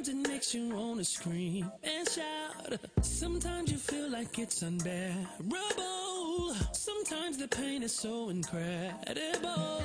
Sometimes it makes you wanna scream and shout. Sometimes you feel like it's unbearable. Sometimes the pain is so incredible.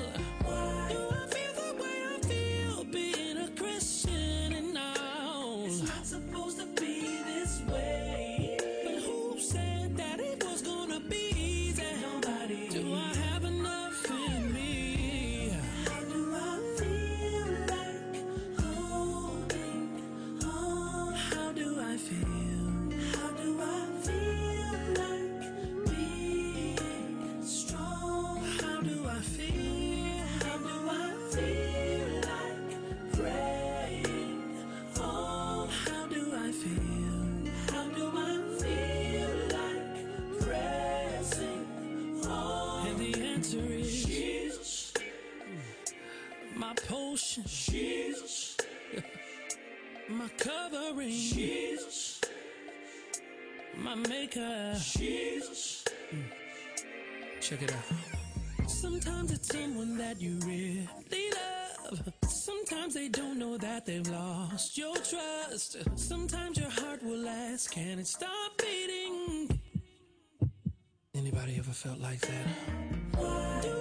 My maker, Jesus. Mm. Check it out. Sometimes it's someone that you really love. Sometimes they don't know that they've lost your trust. Sometimes your heart will ask, can it stop beating? Anybody ever felt like that? Why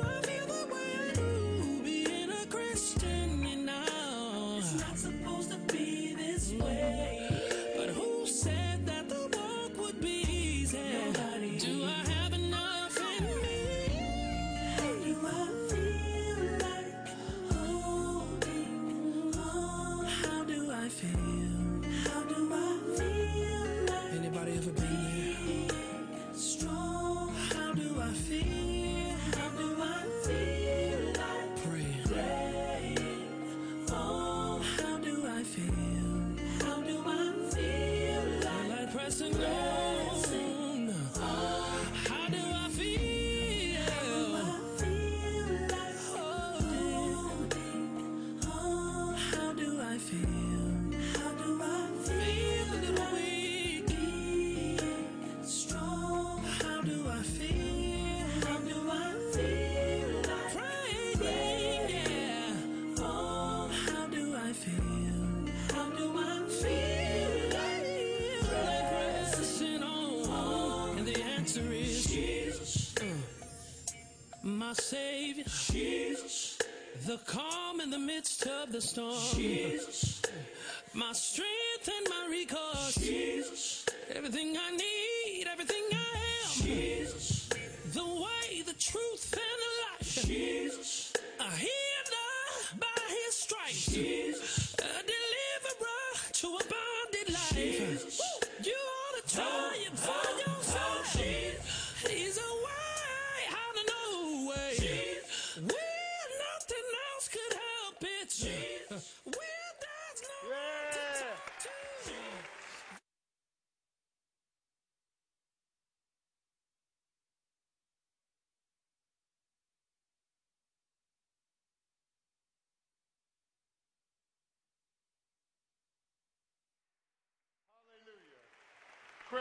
strength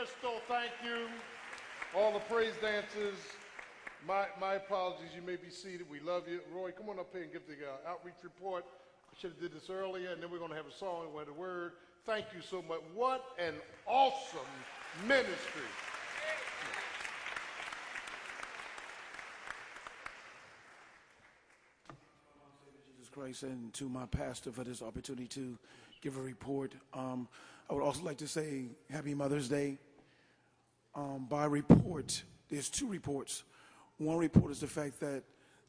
Crystal, thank you. All the praise dancers. My, my apologies. You may be seated. We love you. Roy, come on up here and give the uh, outreach report. I should have did this earlier, and then we're going to have a song with a word. Thank you so much. What an awesome ministry. Jesus Christ and to my pastor for this opportunity to give a report. Um, I would also like to say Happy Mother's Day. Um, by report, there's two reports. One report is the fact that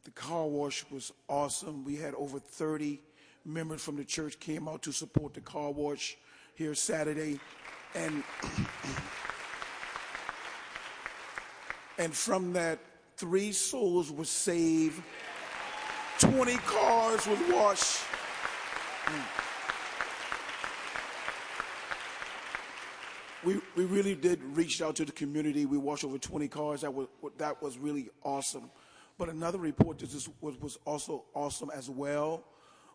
the car wash was awesome. We had over 30 members from the church came out to support the car wash here Saturday, and and from that, three souls were saved. 20 cars were washed. We, we really did reach out to the community. We washed over 20 cars. That was, that was really awesome. But another report that was, was also awesome as well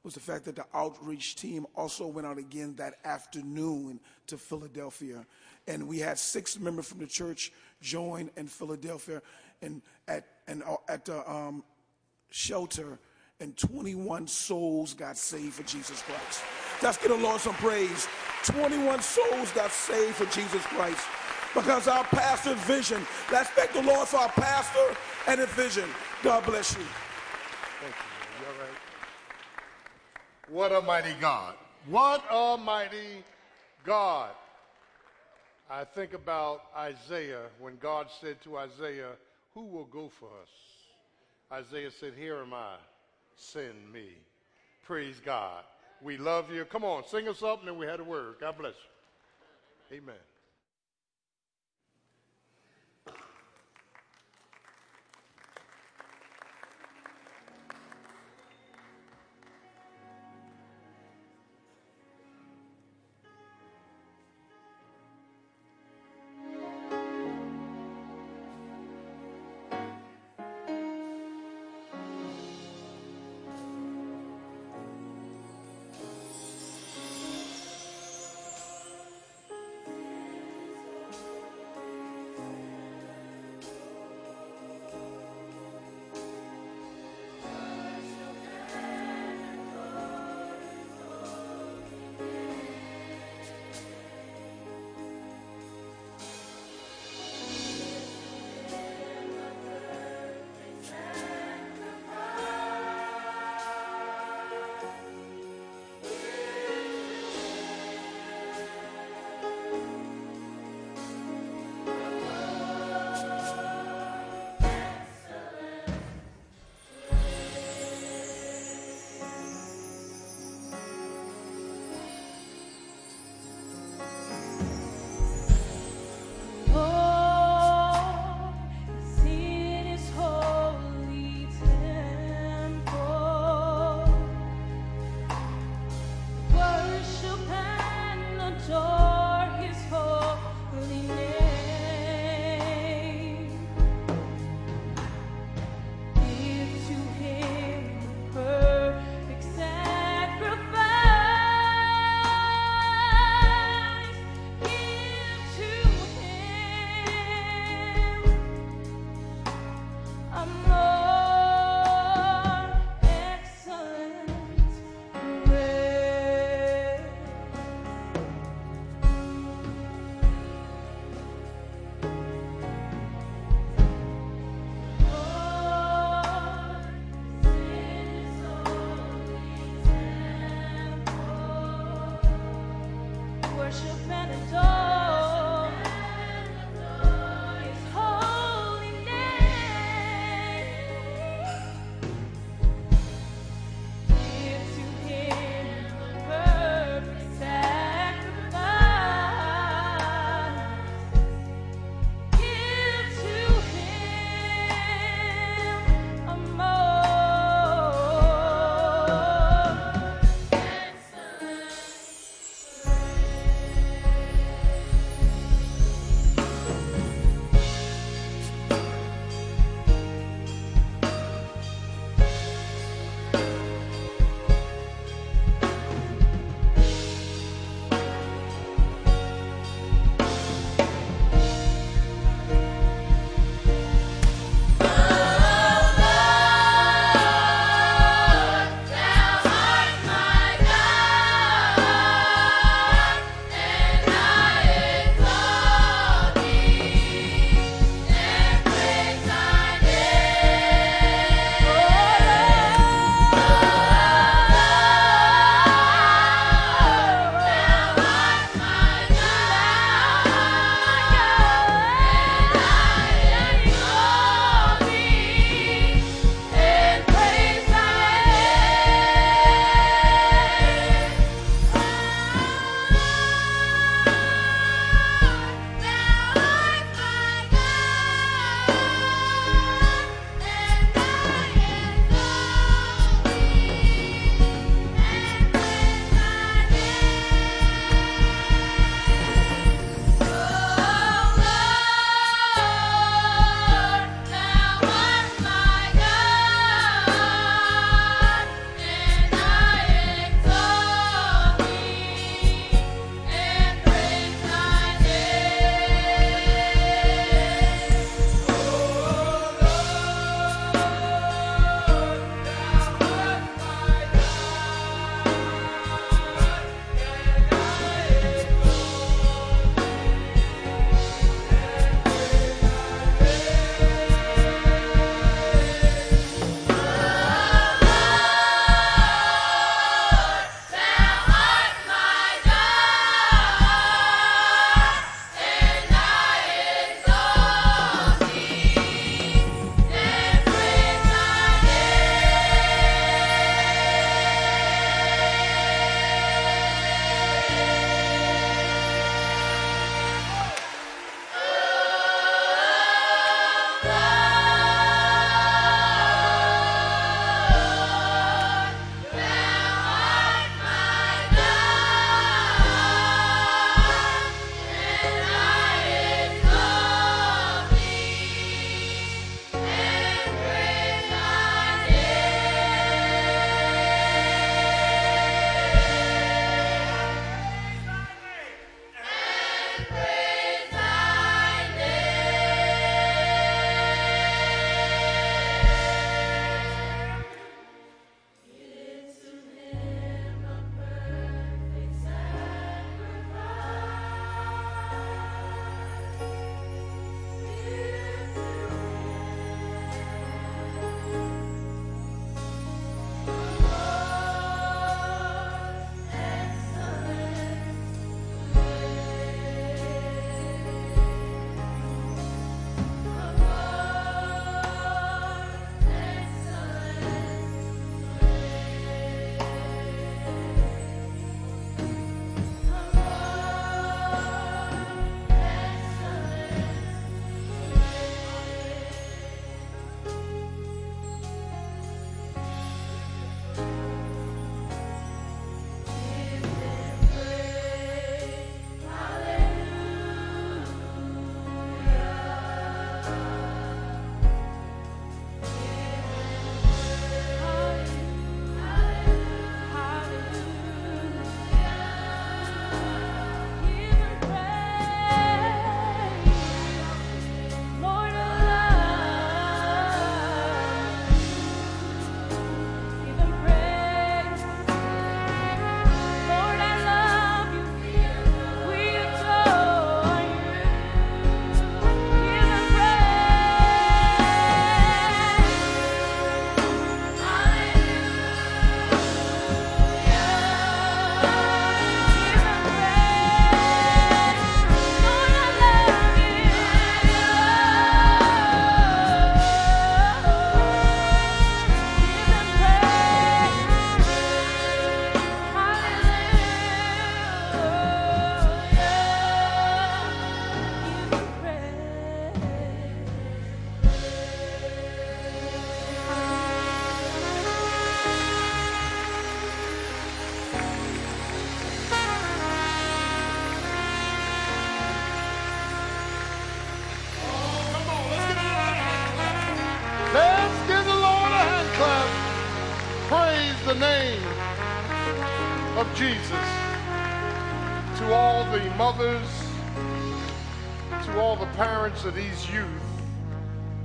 was the fact that the outreach team also went out again that afternoon to Philadelphia. And we had six members from the church join in Philadelphia and at, and uh, at the um, shelter and 21 souls got saved for Jesus Christ. Let's get the Lord some praise. 21 souls got saved for Jesus Christ because our pastor's vision. Let's thank the Lord for our pastor and his vision. God bless you. Thank you. You? What a mighty God. What a mighty God. I think about Isaiah when God said to Isaiah, Who will go for us? Isaiah said, Here am I, send me. Praise God. We love you. Come on, sing us something and we had a word. God bless you. Amen.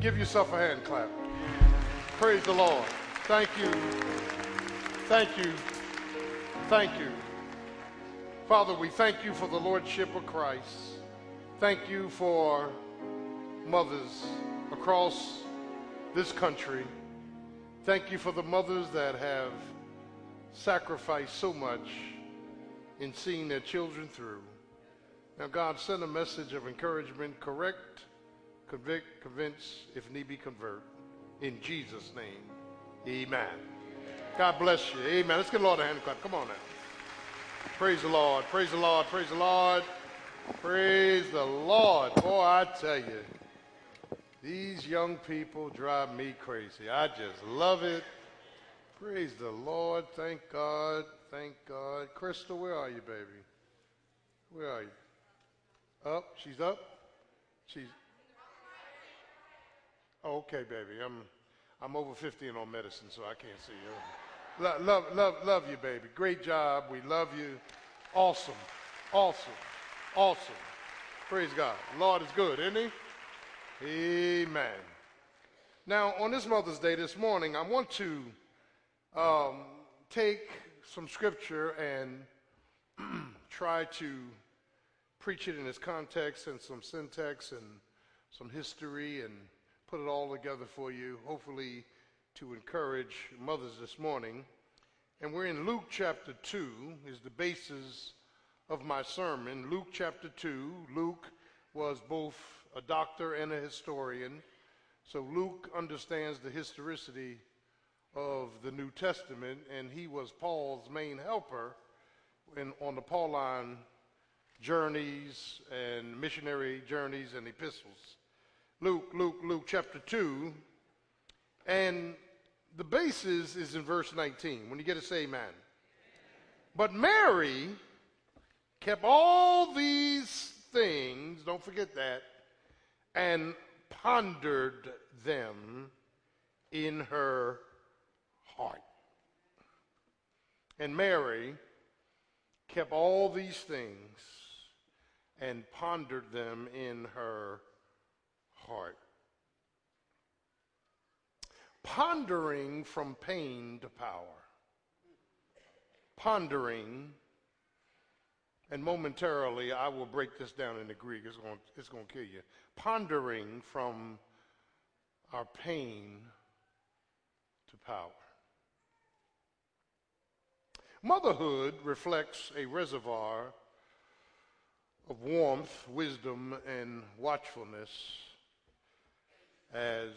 Give yourself a hand clap. Praise the Lord. Thank you. Thank you. Thank you. Father, we thank you for the Lordship of Christ. Thank you for mothers across this country. Thank you for the mothers that have sacrificed so much in seeing their children through. Now, God, send a message of encouragement, correct, convict, convince, if need be, convert. In Jesus' name, amen. God bless you. Amen. Let's give the Lord a hand clap. Come on now. Praise the Lord. Praise the Lord. Praise the Lord. Praise the Lord. Boy, I tell you, these young people drive me crazy. I just love it. Praise the Lord. Thank God. Thank God. Crystal, where are you, baby? Where are you? Up? She's up? She's. Okay, baby. I'm, I'm over 50 and on medicine, so I can't see you. Love, love, love, love you, baby. Great job. We love you. Awesome. Awesome. Awesome. Praise God. Lord is good, isn't he? Amen. Now, on this Mother's Day this morning, I want to um, take some scripture and try to preach it in its context and some syntax and some history and put it all together for you, hopefully to encourage mothers this morning. And we're in Luke chapter 2, is the basis of my sermon. Luke chapter 2. Luke was both a doctor and a historian. So Luke understands the historicity of the New Testament, and he was Paul's main helper in, on the Pauline journeys and missionary journeys and epistles. Luke, Luke, Luke chapter 2. And the basis is in verse 19. When you get to say amen. But Mary kept all these things, don't forget that, and pondered them in her heart. And Mary kept all these things and pondered them in her heart. Pondering from pain to power. Pondering, and momentarily I will break this down in into Greek. It's going, it's going to kill you pondering from our pain to power. Motherhood reflects a reservoir of warmth, wisdom, and watchfulness as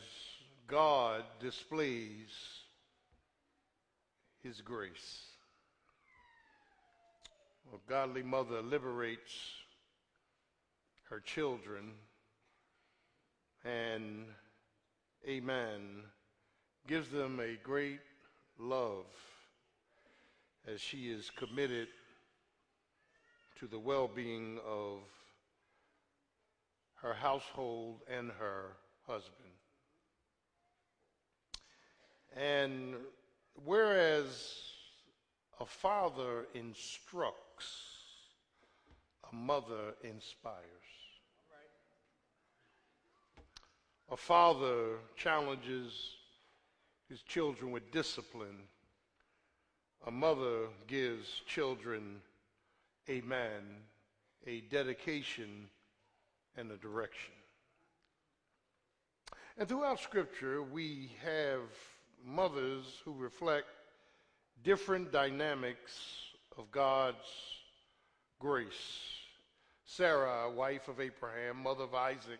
God displays His grace. A godly mother liberates her children and amen, gives them a great love as she is committed to the well being of her household and her husband. And whereas a father instructs, a mother inspires. A father challenges his children with discipline. A mother gives children a man, a dedication, and a direction. And throughout Scripture, we have mothers who reflect different dynamics of God's grace. Sarah, wife of Abraham, mother of Isaac,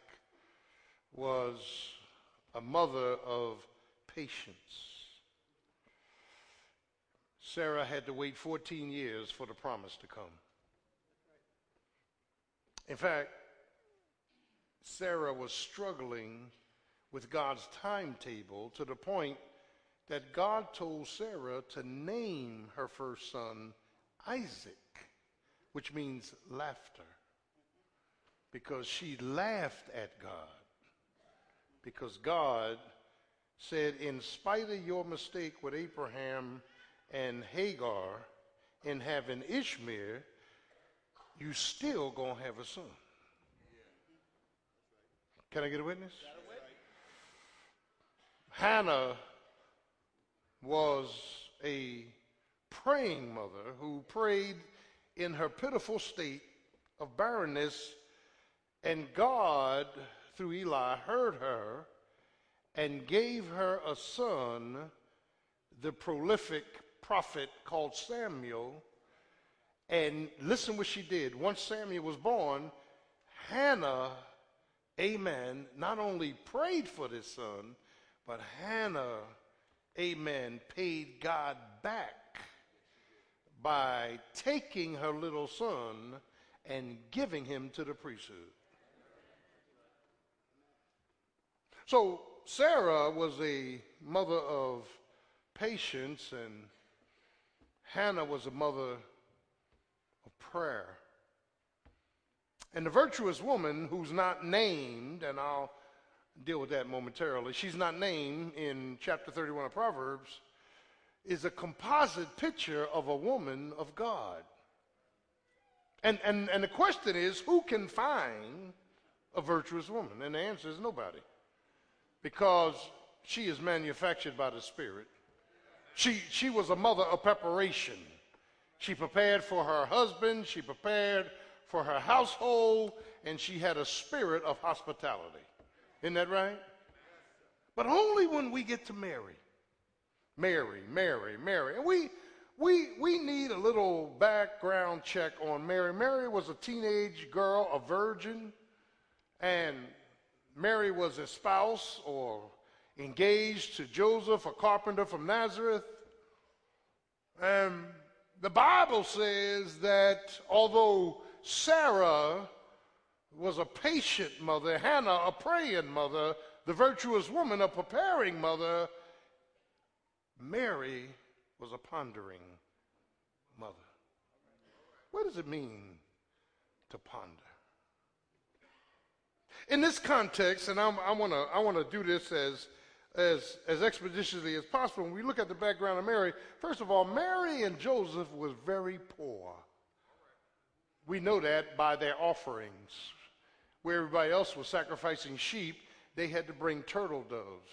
was a mother of patience. Sarah had to wait 14 years for the promise to come. In fact, Sarah was struggling with God's timetable to the point that God told Sarah to name her first son Isaac, which means laughter, because she laughed at God because God said, in spite of your mistake with Abraham and Hagar and having Ishmael, you still gonna have a son. Can I get a witness? Hannah was a praying mother who prayed in her pitiful state of barrenness, and God, through Eli, heard her and gave her a son, the prolific prophet called Samuel. And listen what she did. Once Samuel was born, Hannah, amen, not only prayed for this son, but Hannah, amen, paid God back by taking her little son and giving him to the priesthood. So Sarah was a mother of patience, and Hannah was a mother of prayer. And the virtuous woman who's not named, and I'll deal with that momentarily, she's not named in chapter 31 of Proverbs, is a composite picture of a woman of God. And, and, and the question is who can find a virtuous woman? And the answer is nobody. Because she is manufactured by the Spirit. She, she was a mother of preparation. She prepared for her husband, she prepared for her household, and she had a spirit of hospitality. Isn't that right? But only when we get to Mary. Mary, Mary, Mary. And we, we, we need a little background check on Mary. Mary was a teenage girl, a virgin, and Mary was a spouse or engaged to Joseph, a carpenter from Nazareth. And the Bible says that although Sarah was a patient mother, Hannah a praying mother, the virtuous woman a preparing mother, Mary was a pondering mother. What does it mean to ponder? In this context, and I'm, i want to I want to do this as as as expeditiously as possible. When we look at the background of Mary, first of all, Mary and Joseph was very poor. We know that by their offerings. Where everybody else was sacrificing sheep, they had to bring turtle doves,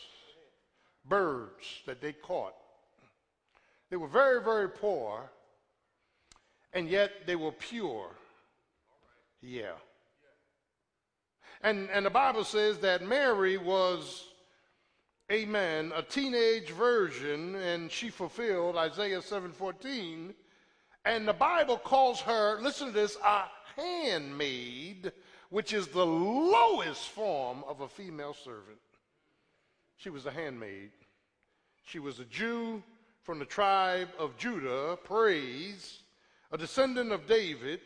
birds that they caught they were very, very poor, and yet they were pure. Yeah. And, and the Bible says that Mary was, amen, a teenage virgin, and she fulfilled Isaiah 7:14. And the Bible calls her, listen to this, a handmaid, which is the lowest form of a female servant. She was a handmaid. She was a Jew from the tribe of Judah, praise, a descendant of David,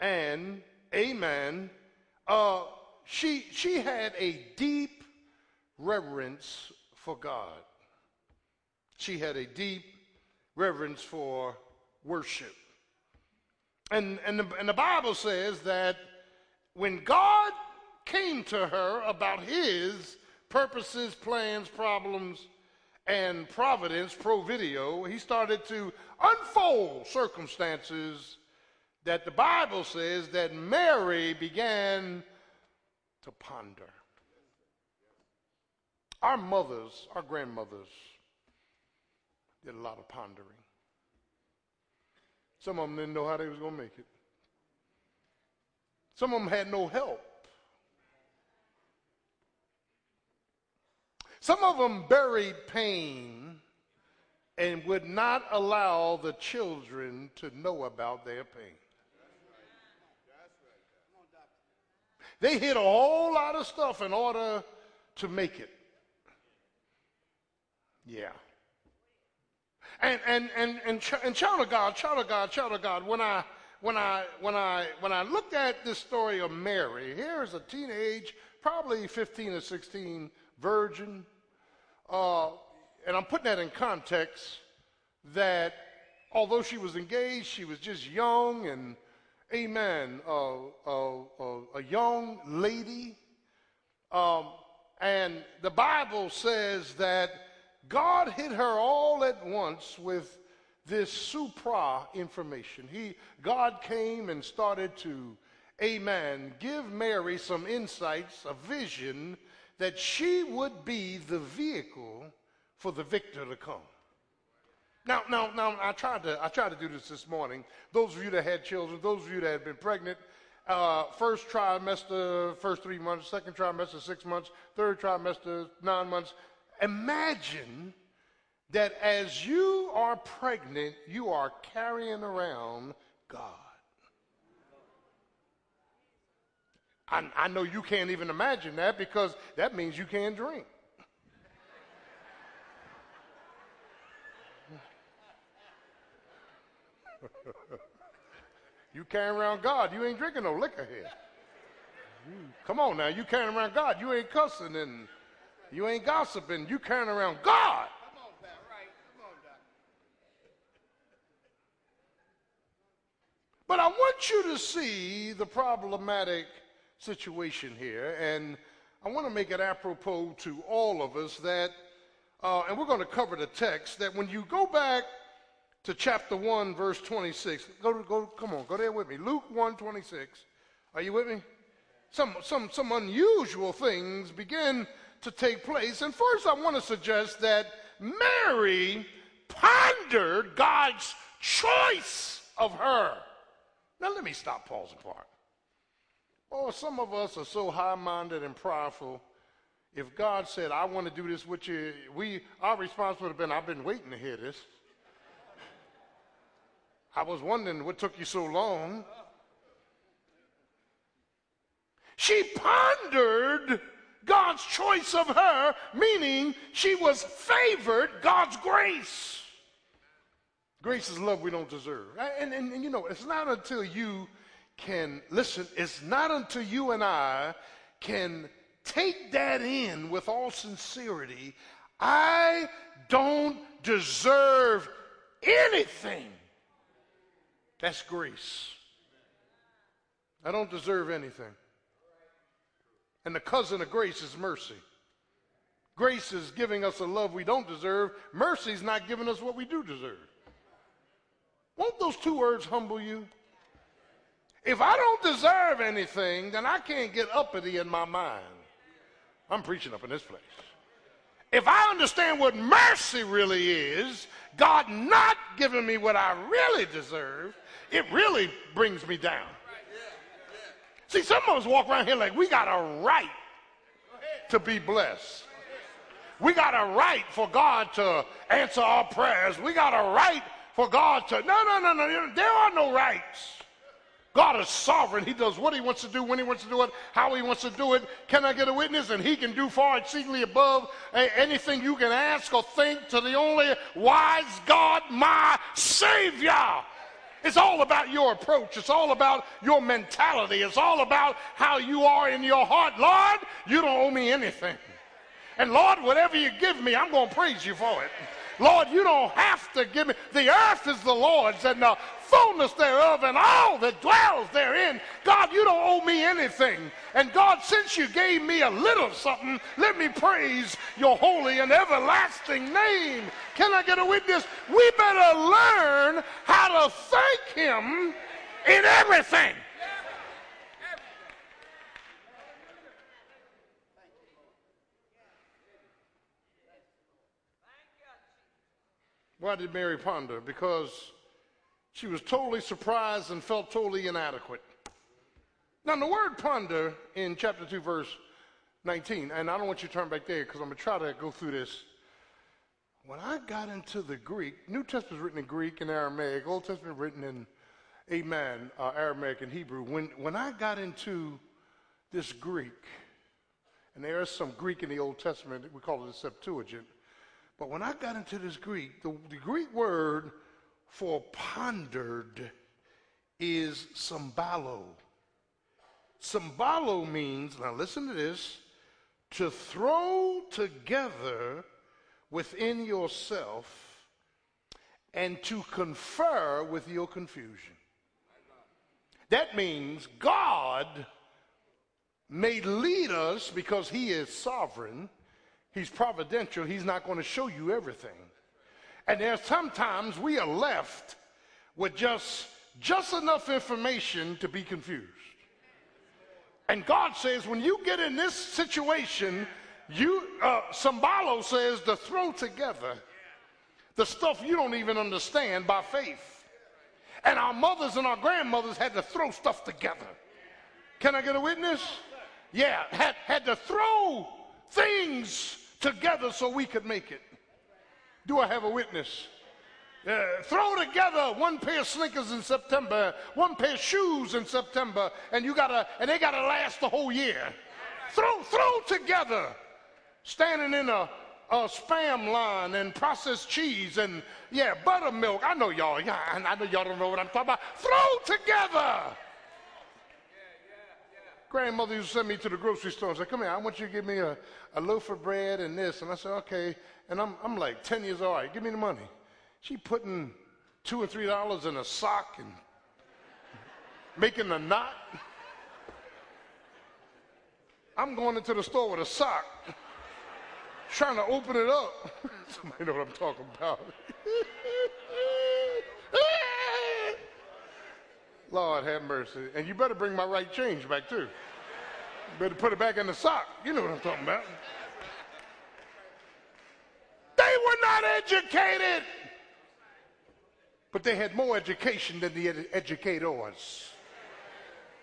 and amen. Uh, she, she had a deep reverence for God. She had a deep reverence for worship. And, and, the, and the Bible says that when God came to her about his purposes, plans, problems, and Providence Pro Video, he started to unfold circumstances that the Bible says that Mary began to ponder. Our mothers, our grandmothers, did a lot of pondering. Some of them didn't know how they was going to make it. Some of them had no help. Some of them buried pain and would not allow the children to know about their pain. They hid a whole lot of stuff in order to make it. Yeah. And and and and, and child of God, child of God, child of God. When I when I when I when I looked at this story of Mary, here's a teenage, probably 15 or 16 virgin, uh, and I'm putting that in context that although she was engaged, she was just young and, amen, uh, uh, a young lady. Um, and the Bible says that God hit her all at once with this supra information. He, God came and started to, amen, give Mary some insights, a vision that she would be the vehicle for the victor to come. Now, now, now, I tried to, I tried to do this this morning. Those of you that had children, those of you that had been pregnant, uh, first trimester, first three months, second trimester, six months, third trimester, nine months. Imagine that as you are pregnant, you are carrying around God. I, I know you can't even imagine that because that means you can't drink. you carrying around God, you ain't drinking no liquor here. come on now, you carrying around God, you ain't cussing and you ain't gossiping, you carrying around God. But I want you to see the problematic situation here, and I want to make it apropos to all of us that, uh, and we're going to cover the text, that when you go back to chapter 1, verse 26, go, go come on, go there with me. Luke 1 26. Are you with me? Some, some, some unusual things begin to take place. And first, I want to suggest that Mary pondered God's choice of her. Now, let me stop, pause, park. Oh, some of us are so high minded and prideful. If God said, I want to do this with you, we, our response would have been, I've been waiting to hear this. I was wondering what took you so long. She pondered God's choice of her, meaning she was favored God's grace. Grace is love we don't deserve. And, and, and, you know, it's not until you can, listen, it's not until you and I can take that in with all sincerity. I don't deserve anything. That's grace. I don't deserve anything. And the cousin of grace is mercy. Grace is giving us a love we don't deserve. Mercy is not giving us what we do deserve. Won't those two words humble you? If I don't deserve anything, then I can't get uppity in my mind. I'm preaching up in this place. If I understand what mercy really is, God not giving me what I really deserve, it really brings me down. See, some of us walk around here like we got a right to be blessed. We got a right for God to answer our prayers. We got a right for God to. No, no, no, no. There are no rights. God is sovereign. He does what he wants to do, when he wants to do it, how he wants to do it. Can I get a witness? And he can do far exceedingly above eh, anything you can ask or think to the only wise God, my Savior. It's all about your approach. It's all about your mentality. It's all about how you are in your heart. Lord, you don't owe me anything. And Lord, whatever you give me, I'm going to praise you for it. Lord, you don't have to give me. The earth is the Lord's and the fullness thereof and all that dwells therein. God, you don't owe me anything. And God, since you gave me a little something, let me praise your holy and everlasting name. Can I get a witness? We better learn how to thank him in everything. Why did Mary ponder? Because she was totally surprised and felt totally inadequate. Now, the word ponder in chapter 2, verse 19, and I don't want you to turn back there because I'm going to try to go through this. When I got into the Greek, New Testament is written in Greek and Aramaic, Old Testament written in, amen, uh, Aramaic and Hebrew. When, when I got into this Greek, and there is some Greek in the Old Testament, we call it the Septuagint, but when I got into this Greek, the, the Greek word for pondered is symbalo. Symbalo means, now listen to this, to throw together within yourself and to confer with your confusion. That means God may lead us because he is sovereign He's providential. He's not going to show you everything. And there's sometimes we are left with just, just enough information to be confused. And God says, when you get in this situation, you, uh, Sambalo says to throw together the stuff you don't even understand by faith. And our mothers and our grandmothers had to throw stuff together. Can I get a witness? Yeah, had, had to throw things together so we could make it. Do I have a witness? Uh, throw together one pair of sneakers in September, one pair of shoes in September, and you gotta, and they gotta last the whole year. Throw, throw together, standing in a, a spam line and processed cheese and yeah, buttermilk. I know y'all, yeah, I know y'all don't know what I'm talking about. Throw together. Grandmother used to send me to the grocery store and say, Come here, I want you to give me a, a loaf of bread and this. And I said, Okay. And I'm, I'm like 10 years old. All right, give me the money. She putting two or three dollars in a sock and making a knot. I'm going into the store with a sock, trying to open it up. Somebody know what I'm talking about. Lord have mercy. And you better bring my right change back too. Better put it back in the sock. You know what I'm talking about. They were not educated, but they had more education than the ed- educators.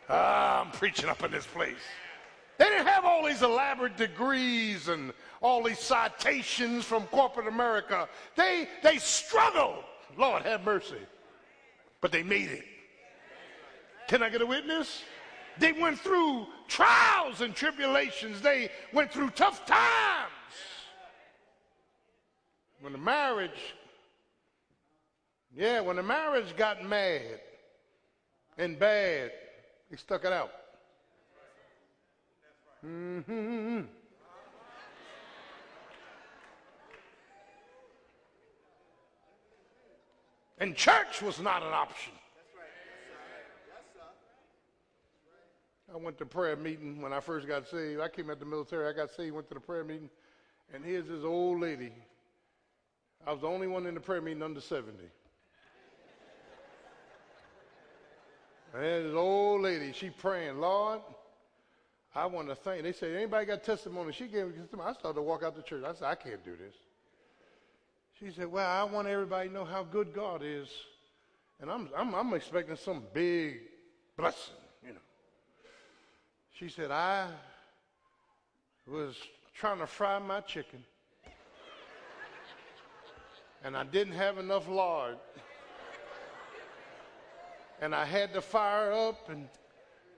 Ah, I'm preaching up in this place. They didn't have all these elaborate degrees and all these citations from corporate America. They, they struggled. Lord have mercy. But they made it. Can I get a witness? They went through trials and tribulations. They went through tough times. When the marriage, yeah, when the marriage got mad and bad, they stuck it out. Mm-hmm. And church was not an option. I went to prayer meeting when I first got saved. I came out the military. I got saved, went to the prayer meeting, and here's this old lady. I was the only one in the prayer meeting under 70. And this old lady, she praying, Lord, I want to thank. They said, anybody got testimony? She gave me testimony. I started to walk out the church. I said, I can't do this. She said, well, I want everybody to know how good God is. And I'm, I'm, I'm expecting some big blessing. She said, I was trying to fry my chicken and I didn't have enough lard. And I had to fire up and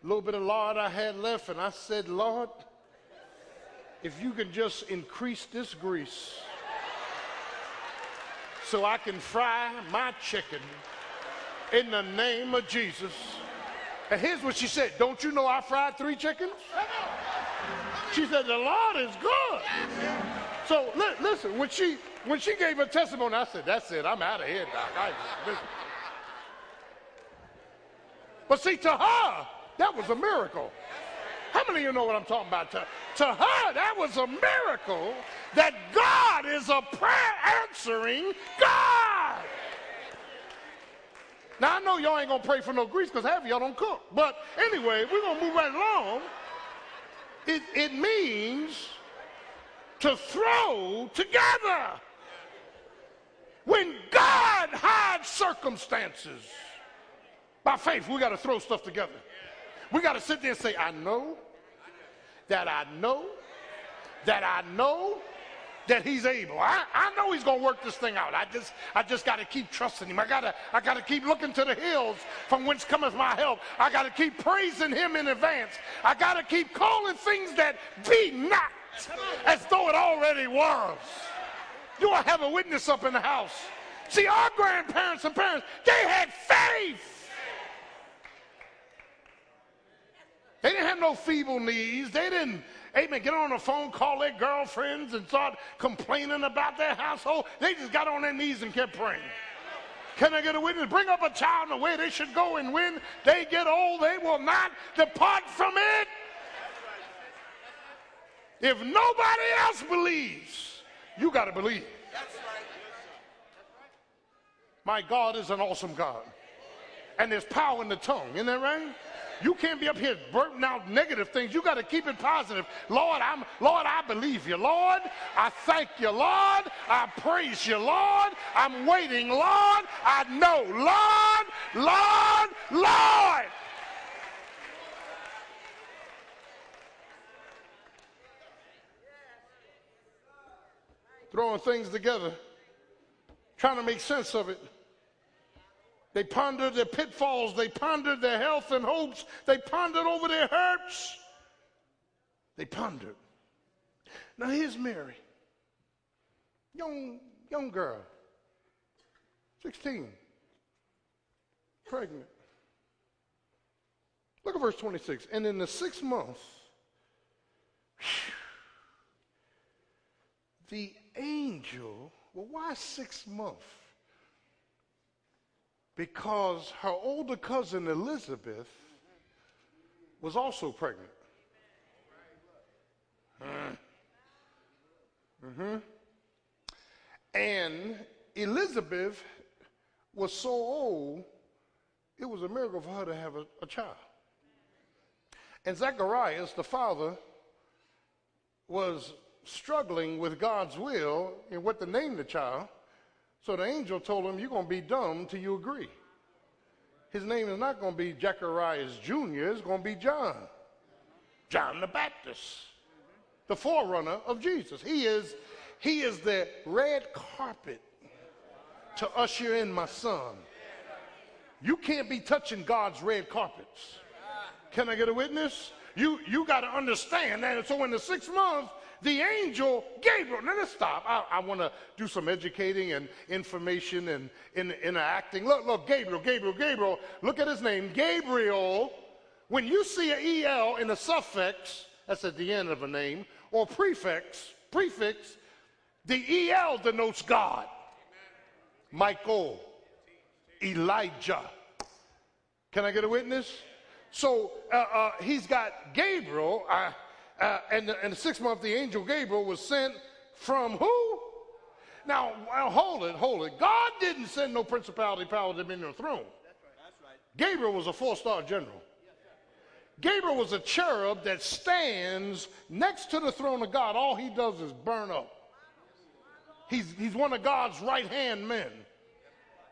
a little bit of lard I had left, and I said, Lord, if you can just increase this grease so I can fry my chicken in the name of Jesus. And here's what she said Don't you know I fried three chickens? She said, The Lord is good. So li- listen, when she when she gave her testimony, I said, That's it, I'm out of here, Doc. I, but see, to her, that was a miracle. How many of you know what I'm talking about? To, to her, that was a miracle that God is a prayer answering God. Now, I know y'all ain't going to pray for no grease because half of y'all don't cook. But anyway, we're going to move right along. It, it means to throw together. When God hides circumstances, by faith, we got to throw stuff together. We got to sit there and say, I know that I know that I know that he's able. I, I know he's gonna work this thing out. I just I just gotta keep trusting him. I gotta I gotta keep looking to the hills from whence cometh my help. I gotta keep praising him in advance. I gotta keep calling things that be not as though it already was. Do I have a witness up in the house? See, our grandparents and parents, they had faith. They didn't have no feeble knees. They didn't amen, get on the phone, call their girlfriends, and start complaining about their household. They just got on their knees and kept praying. Can I get a witness? Bring up a child in the way they should go, and when they get old, they will not depart from it. If nobody else believes, you got to believe. My God is an awesome God. And there's power in the tongue. Isn't that right? You can't be up here burning out negative things. You got to keep it positive. Lord, I'm Lord, I believe you. Lord, I thank you, Lord. I praise you, Lord. I'm waiting, Lord. I know, Lord, Lord, Lord. Throwing things together, trying to make sense of it. They pondered their pitfalls. They pondered their health and hopes. They pondered over their hurts. They pondered. Now here's Mary, young, young girl, 16, pregnant. Look at verse 26. And in the sixth month, the angel, well, why six months? Because her older cousin Elizabeth was also pregnant. Mm-hmm. And Elizabeth was so old, it was a miracle for her to have a, a child. And Zacharias, the father, was struggling with God's will in what to name the child. So the angel told him, You're going to be dumb till you agree. His name is not going to be Zacharias Jr., it's going to be John. John the Baptist, the forerunner of Jesus. He is, he is the red carpet to usher in my son. You can't be touching God's red carpets. Can I get a witness? You, you got to understand that. So in the sixth month, the angel Gabriel. Now let's stop. I, I want to do some educating and information and in, interacting. Look, look, Gabriel, Gabriel, Gabriel. Look at his name, Gabriel. When you see an EL in a suffix, that's at the end of a name, or prefix, prefix, the EL denotes God. Michael, Elijah. Can I get a witness? So uh, uh, he's got Gabriel. Uh, and, the, and the sixth month, the angel Gabriel was sent from who? Now, well, hold it, hold it. God didn't send no principality, power, dominion, or throne. That's right. Gabriel was a four star general. Gabriel was a cherub that stands next to the throne of God. All he does is burn up. He's, he's one of God's right hand men.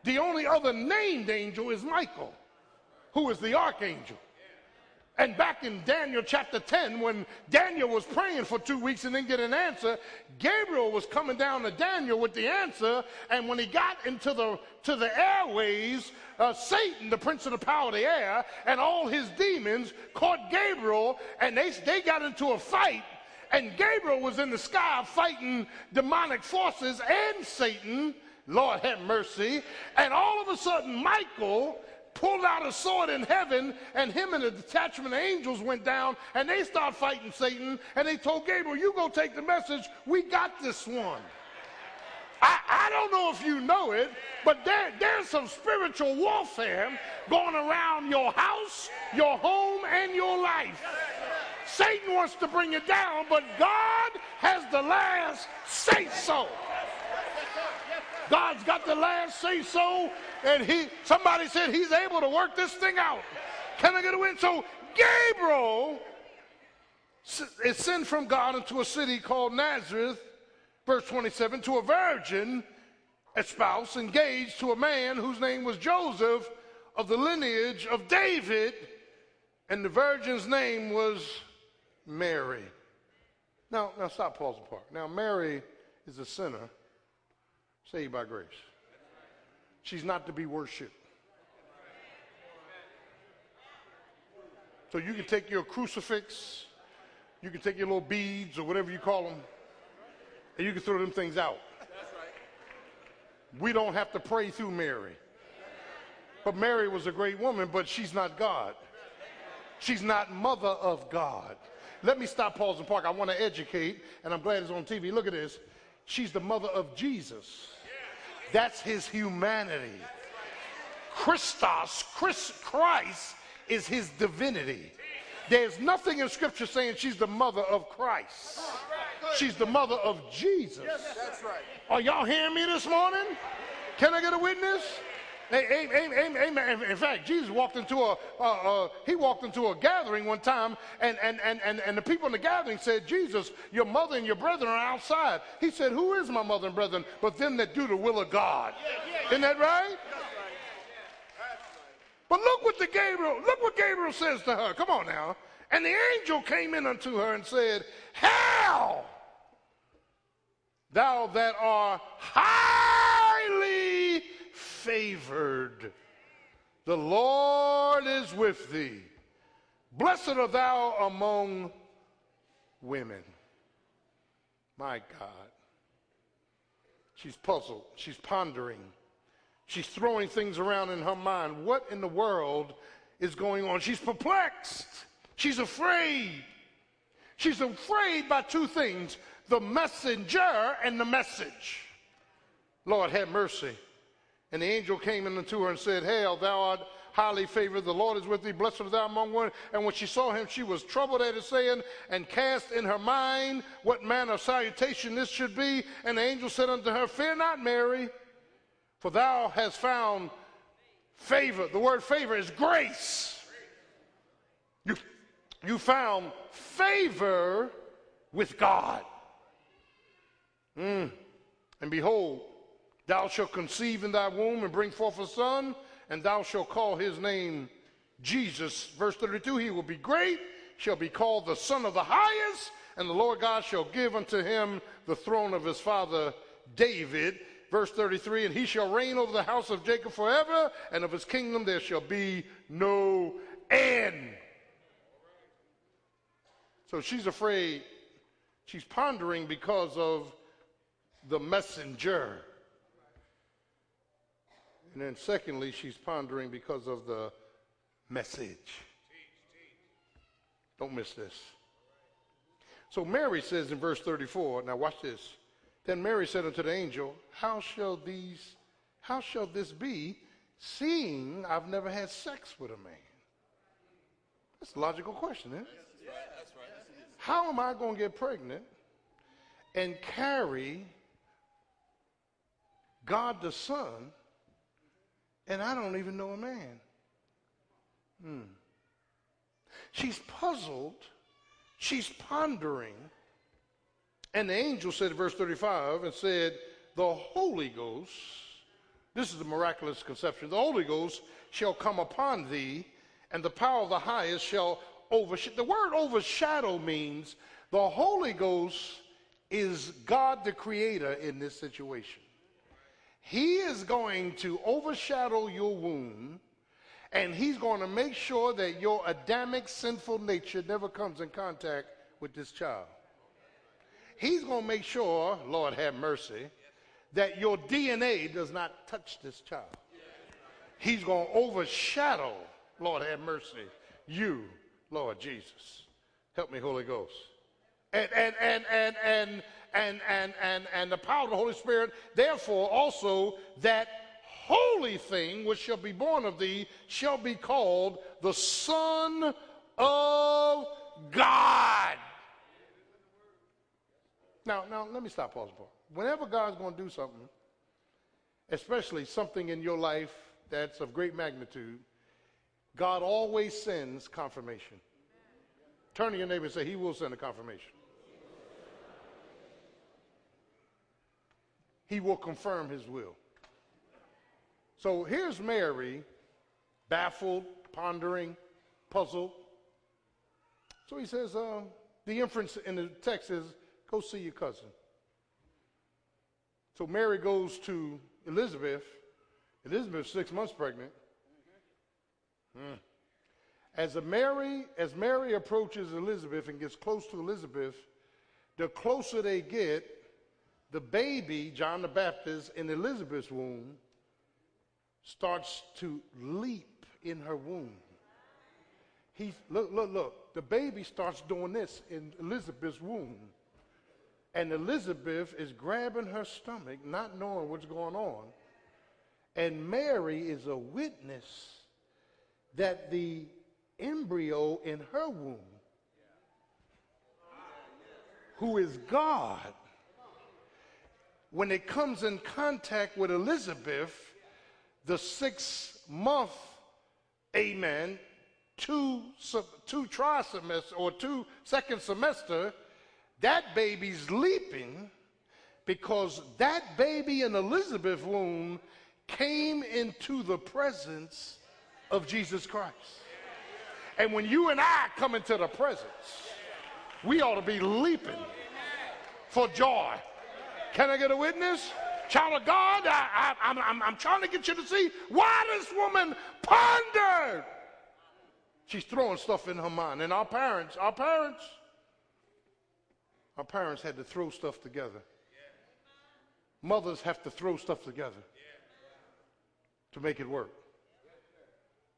The only other named angel is Michael, who is the archangel. And back in Daniel chapter 10, when Daniel was praying for two weeks and didn't get an answer, Gabriel was coming down to Daniel with the answer. And when he got into the, to the airways, uh, Satan, the prince of the power of the air, and all his demons caught Gabriel and they, they got into a fight. And Gabriel was in the sky fighting demonic forces and Satan. Lord have mercy. And all of a sudden, Michael pulled out a sword in heaven, and him and a detachment of angels went down, and they started fighting Satan, and they told Gabriel, You go take the message. We got this one. I, I don't know if you know it, but there, there's some spiritual warfare going around your house, your home, and your life. Satan wants to bring you down, but God has the last say so. God's got the last say so, and he somebody said he's able to work this thing out. Can I get a win? So Gabriel is sent from God into a city called Nazareth, verse 27, to a virgin, a spouse, engaged to a man whose name was Joseph of the lineage of David, and the virgin's name was Mary. Now, now stop, pause the part. Now, Mary is a sinner saved by grace. She's not to be worshiped. So you can take your crucifix, you can take your little beads or whatever you call them, and you can throw them things out. We don't have to pray through Mary. But Mary was a great woman, but she's not God. She's not mother of God. Let me stop, pause, and park. I want to educate, and I'm glad it's on TV. Look at this. She's the mother of Jesus. That's his humanity. Christos, Chris, Christ is his divinity. There's nothing in scripture saying she's the mother of Christ. She's the mother of Jesus. Are y'all hearing me this morning? Can I get a witness? Amen. Amen. In fact, Jesus walked into a uh, uh, he walked into a gathering one time, and, and, and, and, and the people in the gathering said, Jesus, your mother and your brethren are outside. He said, Who is my mother and brethren? But them that do the will of God. Isn't that right? But look what the Gabriel, look what Gabriel says to her. Come on now. And the angel came in unto her and said, Hail, thou that art highly favored. The Lord is with thee. Blessed art thou among women. My God. She's puzzled. She's pondering. She's throwing things around in her mind. What in the world is going on? She's perplexed. She's afraid. She's afraid by two things the messenger and the message. Lord, have mercy. And the angel came in unto her and said, Hail, thou art highly favored. The Lord is with thee. Blessed art thou among women. And when she saw him, she was troubled at his saying and cast in her mind what manner of salutation this should be. And the angel said unto her, Fear not, Mary, for thou hast found favor. The word favor is grace. You, you found favor with God. Mm. And behold, thou shalt conceive in thy womb and bring forth a son, and thou shalt call his name Jesus. Verse 32 He will be great, shall be called the Son of the Highest, and the Lord God shall give unto him the throne of his father David. Verse 33 And he shall reign over the house of Jacob forever, and of his kingdom there shall be no end. So she's afraid, she's pondering because of the messenger. And then, secondly, she's pondering because of the message. Don't miss this. So Mary says in verse 34, now watch this. Then Mary said unto the angel, How shall these, how shall this be, seeing I've never had sex with a man? That's a logical question, isn't it? How am I going to get pregnant and carry God the Son and I don't even know a man? Hmm. She's puzzled. She's pondering. And the angel said, verse 35, and said, The Holy Ghost, this is the miraculous conception, the Holy Ghost shall come upon thee, and the power of the highest shall overshadow. The word overshadow means the Holy Ghost is God the Creator in this situation. He is going to overshadow your womb, and He's going to make sure that your Adamic sinful nature never comes in contact with this child. He's going to make sure, Lord have mercy, that your DNA does not touch this child. He's going to overshadow, Lord have mercy, you Lord Jesus. Help me, Holy Ghost. And and and and and and and and, and the power of the Holy Spirit, therefore also that holy thing which shall be born of thee shall be called the Son of God. Now, now let me stop pause for. Whenever God's going to do something, especially something in your life that's of great magnitude, God always sends confirmation. Turn to your neighbor and say, He will send a confirmation. He will confirm His will. So here's Mary, baffled, pondering, puzzled. So he says, uh, the inference in the text is, go see your cousin. So Mary goes to Elizabeth. Elizabeth's six months pregnant. Hmm. As Mary, as Mary approaches Elizabeth and gets close to Elizabeth, the closer they get, the baby, John the Baptist, in Elizabeth's womb starts to leap in her womb. He, look, look, look. The baby starts doing this in Elizabeth's womb. And Elizabeth is grabbing her stomach, not knowing what's going on. And Mary is a witness that the embryo in her womb, who is God, when it comes in contact with Elizabeth, the six month, amen, two, two trimester or two second semester, that baby's leaping because that baby in Elizabeth's womb came into the presence of Jesus Christ. And when you and I come into the presence, we ought to be leaping for joy. Can I get a witness? Child of God, I, am I'm, I'm trying to get you to see why this woman pondered. She's throwing stuff in her mind. And our parents, our parents, our parents had to throw stuff together. Mothers have to throw stuff together to make it work.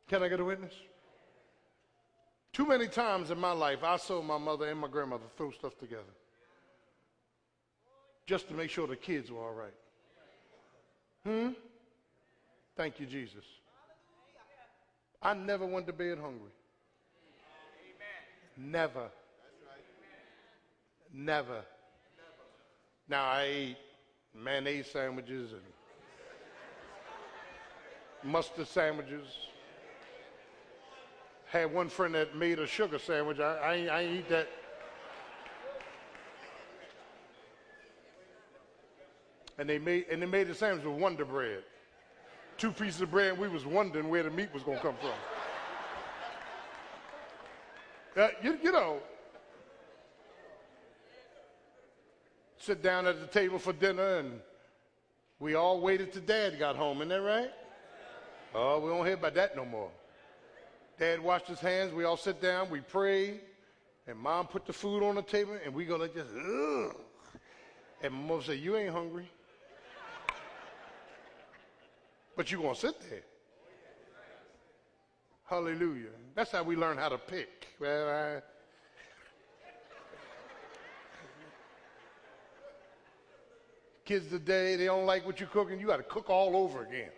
Can I get a witness? Too many times in my life, I saw my mother and my grandmother throw stuff together just to make sure the kids were all right. Hmm? Thank you, Jesus. I never went to bed hungry. Never. Never. Now I ate mayonnaise sandwiches and mustard sandwiches. Had one friend that made a sugar sandwich. I, I, I eat that. And they made and they made the sandwich with Wonder Bread. Two pieces of bread, and we was wondering where the meat was gonna come from. Uh, you, you know, sit down at the table for dinner, and we all waited till Dad got home. Isn't that right? Oh, we don't hear about that no more. Dad washed his hands. We all sit down. We pray, and Mom put the food on the table, and we gonna just ugh. And Mom said, "You ain't hungry." But you're going to sit there. Hallelujah. That's how we learn how to pick. Well, I, kids today, they don't like what you're cooking. You got to cook all over again.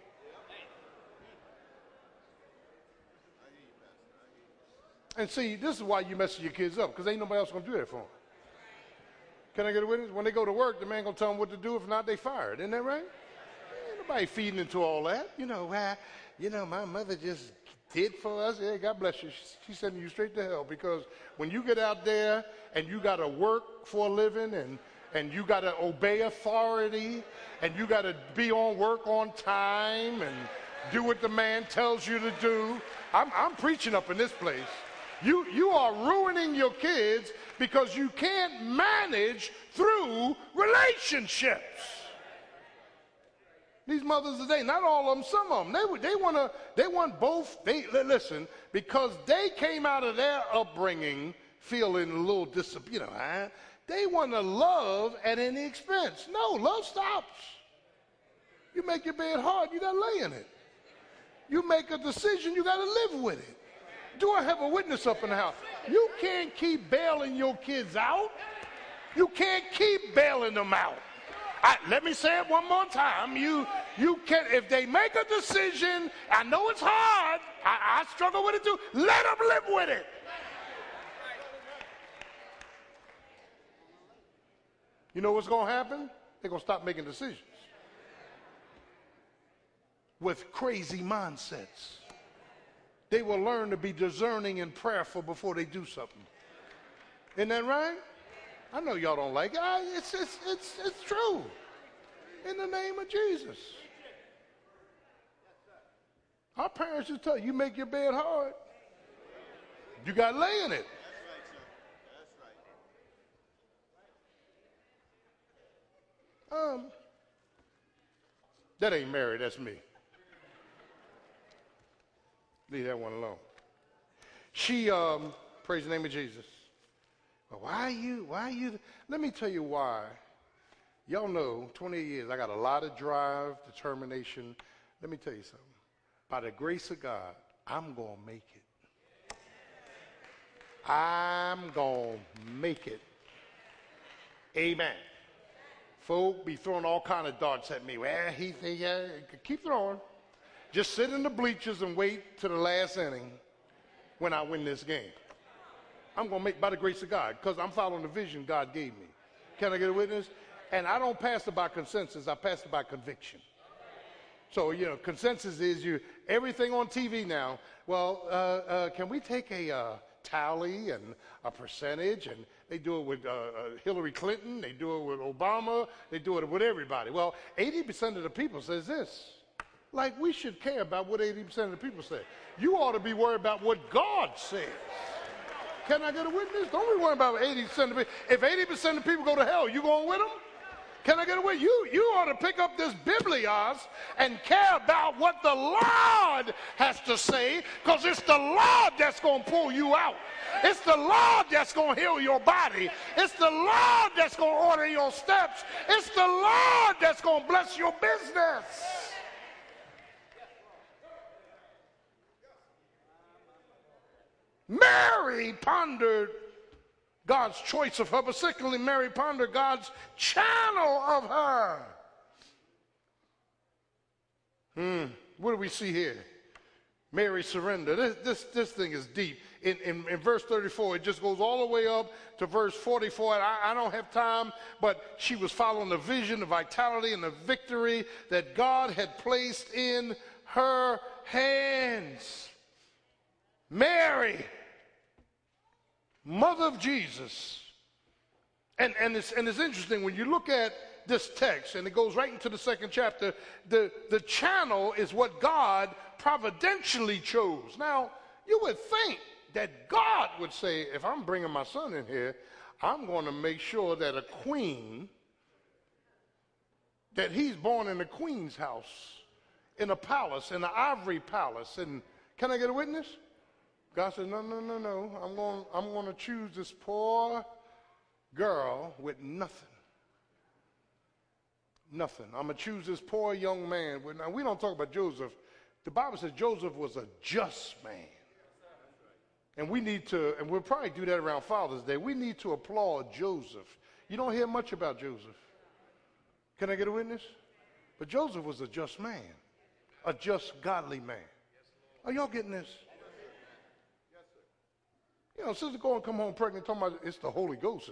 And see, this is why you mess your kids up, because ain't nobody else going to do that for them. Can I get a witness? When they go to work, the man going to tell them what to do. If not, they fired. Isn't that right? Feeding into all that. You know, why? You know, my mother just did for us. Yeah, God bless you. She's sending you straight to hell because when you get out there and you got to work for a living and and you got to obey authority and you got to be on work on time and do what the man tells you to do. I'm, I'm preaching up in this place. You, you are ruining your kids because you can't manage through relationships. These mothers today, not all of them, some of them, they, they want to, they want both. They listen because they came out of their upbringing feeling a little disappointed. You know, huh? they want to love at any expense. No, love stops. You make your bed hard, you got to lay in it. You make a decision, you got to live with it. Do I have a witness up in the house? You can't keep bailing your kids out. You can't keep bailing them out. I, let me say it one more time. You, you can, if they make a decision, I know it's hard. I, I struggle with it too. Let them live with it. You know what's going to happen? They're going to stop making decisions with crazy mindsets. They will learn to be discerning and prayerful before they do something. Isn't that right? I know y'all don't like it. I, it's, it's, it's, it's true. In the name of Jesus. Our parents just tell you, you make your bed hard. You got to lay in it. Um, that ain't Mary, that's me. Leave that one alone. She, um, praise the name of Jesus. But why are you, why are you, let me tell you why. Y'all know, 28 years, I got a lot of drive, determination. Let me tell you something. By the grace of God, I'm going to make it. I'm going to make it. Amen. Folk be throwing all kind of darts at me. Well, he think, yeah, keep throwing. Just sit in the bleachers and wait to the last inning when I win this game. I'm going to make by the grace of God because I'm following the vision God gave me. Can I get a witness? And I don't pass it by consensus, I pass it by conviction. So, you know, consensus is you, everything on TV now, well, uh, uh, can we take a uh, tally and a percentage? And they do it with uh, uh, Hillary Clinton, they do it with Obama, they do it with everybody. Well, 80% of the people says this. Like we should care about what 80% of the people say. You ought to be worried about what God says. Can I get a witness? Don't be worried about 80% of people. If 80% of people go to hell, you going with them? Can I get away? You, you ought to pick up this Biblios and care about what the Lord has to say because it's the Lord that's going to pull you out. It's the Lord that's going to heal your body. It's the Lord that's going to order your steps. It's the Lord that's going to bless your business. Mary pondered God's choice of her, secondly, Mary pondered God's channel of her. Hmm, what do we see here? Mary surrender. This, this, this thing is deep. In, in, in, verse 34, it just goes all the way up to verse 44. I, I don't have time, but she was following the vision, the vitality, and the victory that God had placed in her hands. Mary mother of Jesus. And, and, it's, and it's interesting when you look at this text, and it goes right into the second chapter, the, the channel is what God providentially chose. Now, you would think that God would say, if I'm bringing my son in here, I'm going to make sure that a queen, that he's born in a queen's house, in a palace, in an ivory palace. And can I get a witness? God said, No, no, no, no. I'm going, I'm going to choose this poor girl with nothing. Nothing. I'm going to choose this poor young man. With, now, we don't talk about Joseph. The Bible says Joseph was a just man. And we need to, and we'll probably do that around Father's Day, we need to applaud Joseph. You don't hear much about Joseph. Can I get a witness? But Joseph was a just man, a just, godly man. Are y'all getting this? You know, sister going come home pregnant talking about it's the Holy Ghost.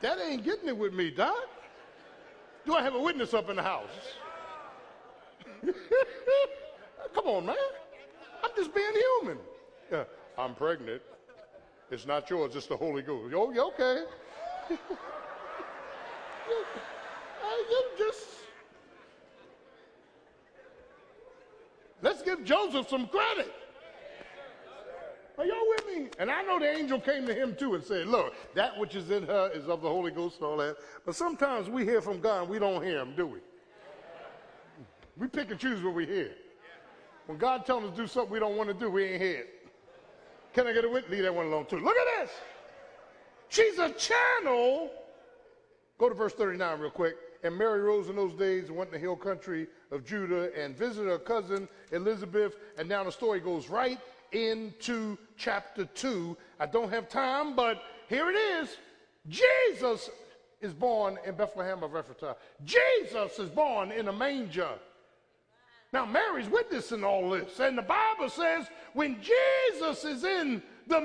that ain't getting it with me, Doc. Do I have a witness up in the house? come on, man. I'm just being human. Yeah, I'm pregnant. It's not yours, it's the Holy Ghost. Oh, okay. you just let's give Joseph some credit. Are y'all with me? And I know the angel came to him too and said, Look, that which is in her is of the Holy Ghost and all that. But sometimes we hear from God and we don't hear him, do we? We pick and choose what we hear. When God tells us to do something we don't want to do, we ain't hear it. Can I get a witness? Leave that one alone too. Look at this. She's a channel. Go to verse 39 real quick. And Mary rose in those days and went to the hill country of Judah and visited her cousin Elizabeth. And now the story goes right into chapter 2. I don't have time, but here it is. Jesus is born in Bethlehem of Ephratah. Jesus is born in a manger. Now, Mary's witnessing all this, and the Bible says when Jesus is in the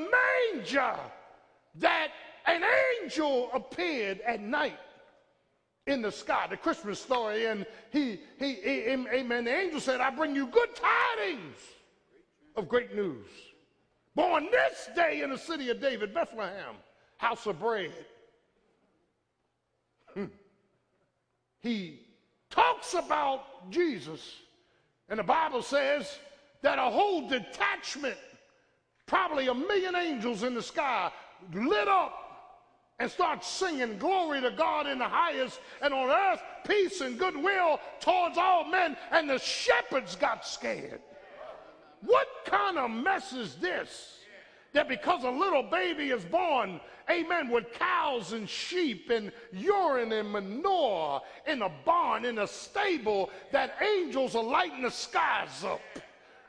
manger, that an angel appeared at night in the sky, the Christmas story, and he, he, he amen. The angel said, I bring you good tidings of great news. Born this day in the city of David, Bethlehem, house of bread. Hmm. He talks about Jesus, and the Bible says that a whole detachment, probably a million angels in the sky, lit up and start singing glory to God in the highest, and on earth peace and goodwill towards all men. And the shepherds got scared. What kind of mess is this? That because a little baby is born, amen, with cows and sheep and urine and manure in a barn, in a stable, that angels are lighting the skies up.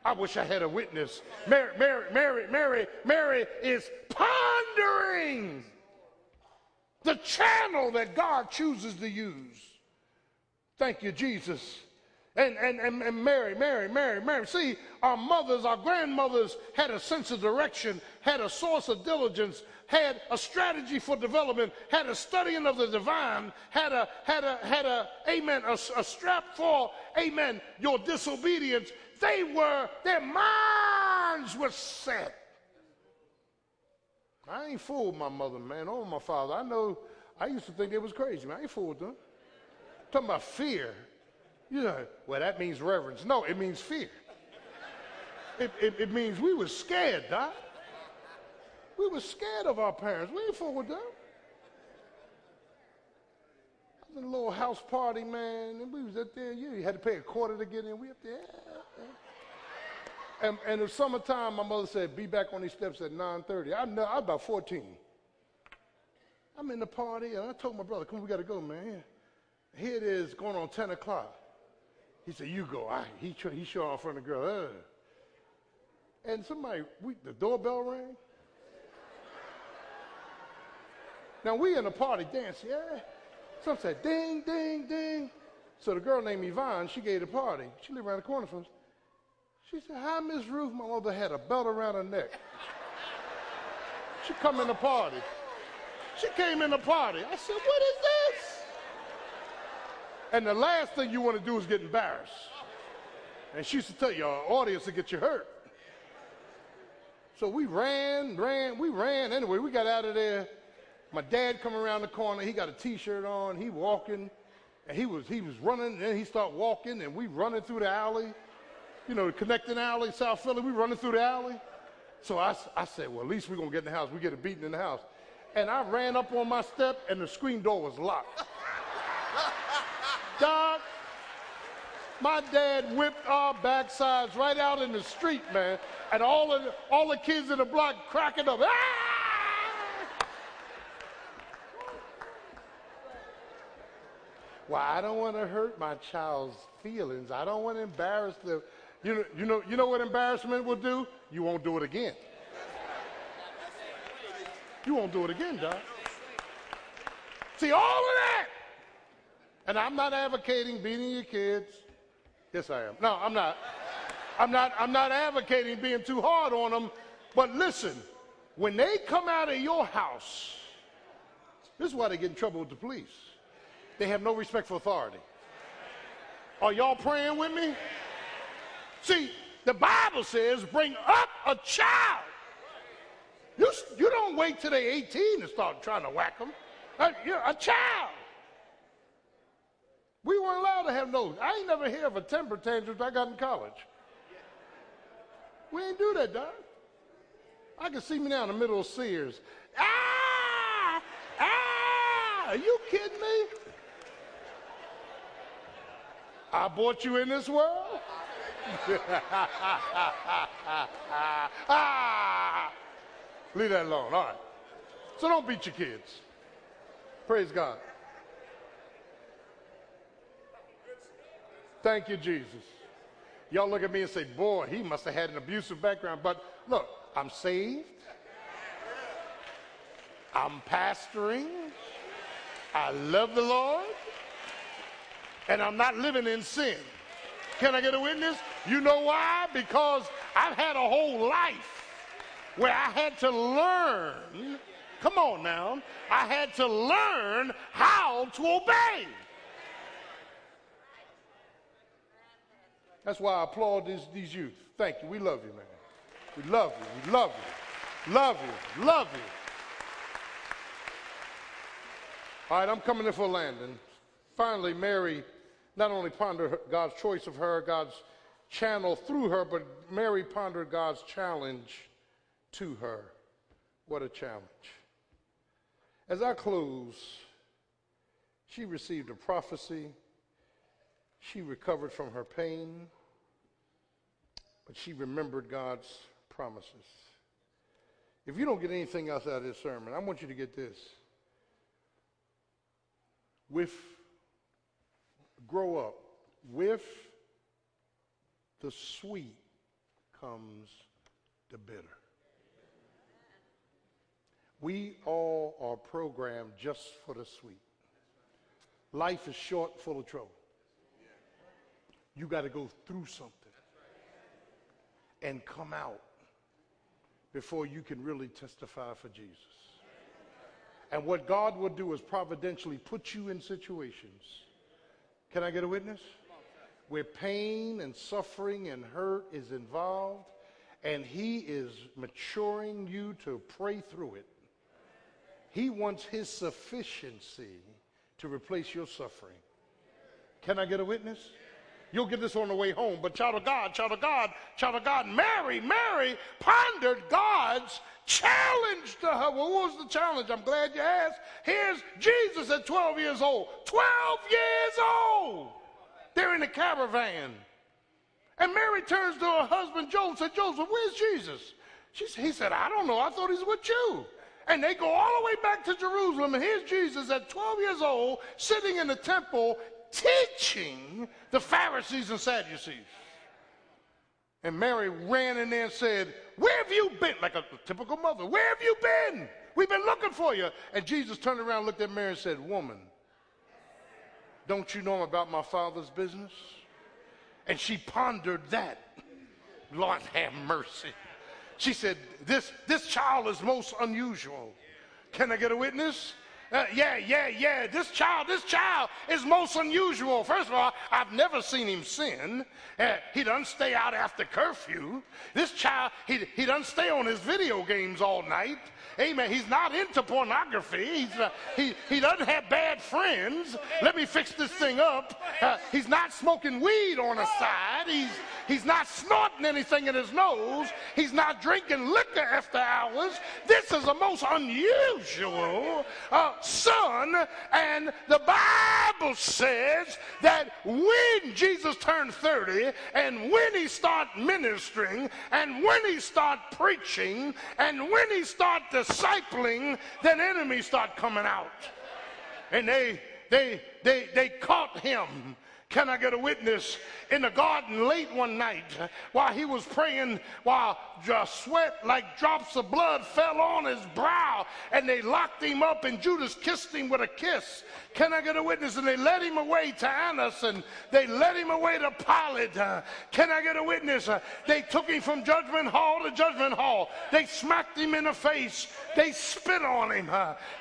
I wish I had a witness. Mary, Mary, Mary, Mary, Mary is pondering the channel that God chooses to use. Thank you, Jesus. And, and, and, and Mary, Mary, Mary, Mary. See, our mothers, our grandmothers had a sense of direction, had a source of diligence, had a strategy for development, had a studying of the divine, had a, had a, had a, amen, a, a strap for, amen, your disobedience. They were, their minds were set. I ain't fooled my mother, man, or my father. I know, I used to think they was crazy, man. I ain't fooled them. I'm talking about fear. You know, well, that means reverence. No, it means fear. It, it, it means we were scared, Doc. We were scared of our parents. We ain't fool with them. I was in a little house party, man, and we was up there. You had to pay a quarter to get in. We up there. And, and in the summertime, my mother said, be back on these steps at 9.30. I, know, I was about 14. I'm in the party, and I told my brother, come on, we got to go, man. Here it is, going on 10 o'clock. He said, you go. I, he, he showed off of the girl. Uh. And somebody, we, the doorbell rang. Now we in a party dancing, yeah. Some said ding, ding, ding. So the girl named Yvonne, she gave the party. She lived around the corner from us. She said, Hi, Miss Ruth. My mother had a belt around her neck. she come in the party. She came in the party. I said, What is this? And the last thing you want to do is get embarrassed. And she used to tell you, audience to get you hurt. So we ran, ran, we ran. Anyway, we got out of there. My dad come around the corner. He got a T-shirt on. He walking, and he was he was running. And then he start walking, and we running through the alley. You know, the connecting alley, South Philly. We running through the alley. So I, I said, well, at least we're gonna get in the house. We get a beating in the house. And I ran up on my step, and the screen door was locked. Dog, my dad whipped our backsides right out in the street, man. And all, of the, all the kids in the block cracking up. Ah! Well, I don't want to hurt my child's feelings. I don't want to embarrass them. You know, you know, you know what embarrassment will do? You won't do it again. You won't do it again, Doc. See, all of that and I'm not advocating beating your kids. Yes, I am. No, I'm not. I'm not, I'm not advocating being too hard on them. But listen, when they come out of your house, this is why they get in trouble with the police. They have no respect for authority. Are y'all praying with me? See, the Bible says bring up a child. You, you don't wait till they're 18 to start trying to whack them. A, a child. We weren't allowed to have no. I ain't never hear of a temper tantrum I got in college. We ain't do that, Doc. I can see me now in the middle of Sears. Ah! Ah! Are you kidding me? I bought you in this world? ah! Leave that alone. All right. So don't beat your kids. Praise God. Thank you, Jesus. Y'all look at me and say, boy, he must have had an abusive background. But look, I'm saved. I'm pastoring. I love the Lord. And I'm not living in sin. Can I get a witness? You know why? Because I've had a whole life where I had to learn. Come on now. I had to learn how to obey. That's why I applaud this, these youth. Thank you. We love you, man. We love you. We love you. Love you. Love you. All right, I'm coming in for Landon. Finally, Mary not only pondered God's choice of her, God's channel through her, but Mary pondered God's challenge to her. What a challenge. As I close, she received a prophecy she recovered from her pain, but she remembered God's promises. If you don't get anything else out of this sermon, I want you to get this. With, grow up, with the sweet comes the bitter. We all are programmed just for the sweet. Life is short, full of trouble. You got to go through something and come out before you can really testify for Jesus. And what God will do is providentially put you in situations. Can I get a witness? Where pain and suffering and hurt is involved, and He is maturing you to pray through it. He wants His sufficiency to replace your suffering. Can I get a witness? You'll get this on the way home. But child of God, child of God, child of God, Mary, Mary pondered God's challenge to her. Well, what was the challenge? I'm glad you asked. Here's Jesus at 12 years old. 12 years old. They're in a caravan. And Mary turns to her husband Joseph and said, Joseph, where's Jesus? She, he said, I don't know. I thought he's with you. And they go all the way back to Jerusalem. And here's Jesus at 12 years old, sitting in the temple, teaching the Pharisees and Sadducees. And Mary ran in there and said, Where have you been? Like a typical mother, Where have you been? We've been looking for you. And Jesus turned around, looked at Mary, and said, Woman, don't you know about my father's business? And she pondered that. Lord have mercy. She said, This, this child is most unusual. Can I get a witness? Uh, yeah, yeah, yeah. This child, this child is most unusual. First of all, I've never seen him sin. Uh, he doesn't stay out after curfew. This child, he, he doesn't stay on his video games all night. Amen. He's not into pornography. He's, uh, he, he doesn't have bad friends. Let me fix this thing up. Uh, he's not smoking weed on the side. He's, he's not snorting anything in his nose. He's not drinking liquor after hours. This is the most unusual uh, son. And the Bible says that when Jesus turned 30 and when he started ministering and when he started preaching and when he started discipling, then enemies start coming out. And they, they, they, they caught him can I get a witness? In the garden late one night while he was praying, while sweat like drops of blood fell on his brow, and they locked him up, and Judas kissed him with a kiss. Can I get a witness? And they led him away to Annas, and they led him away to Pilate. Can I get a witness? They took him from judgment hall to judgment hall. They smacked him in the face. They spit on him.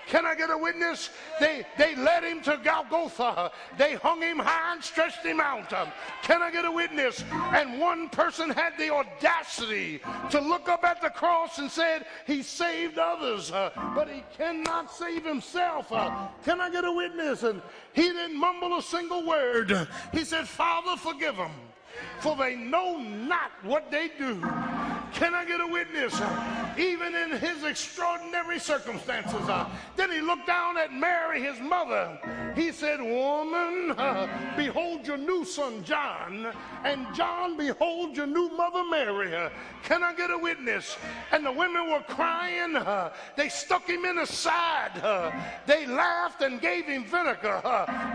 Can I get a witness? They, they led him to Golgotha. They hung him high and stretched him out. Can I get a witness? And one person had the audacity to look up at the cross and said, He saved others, uh, but He cannot save Himself. Uh, can I get a witness? And he didn't mumble a single word. He said, Father, forgive them, for they know not what they do. Can I get a witness? Even in his extraordinary circumstances. Uh, then he looked down at Mary, his mother. He said, Woman, uh, behold your new son John, and John, behold your new mother Mary. Uh, can I get a witness? And the women were crying. They stuck him in the side. They laughed and gave him vinegar.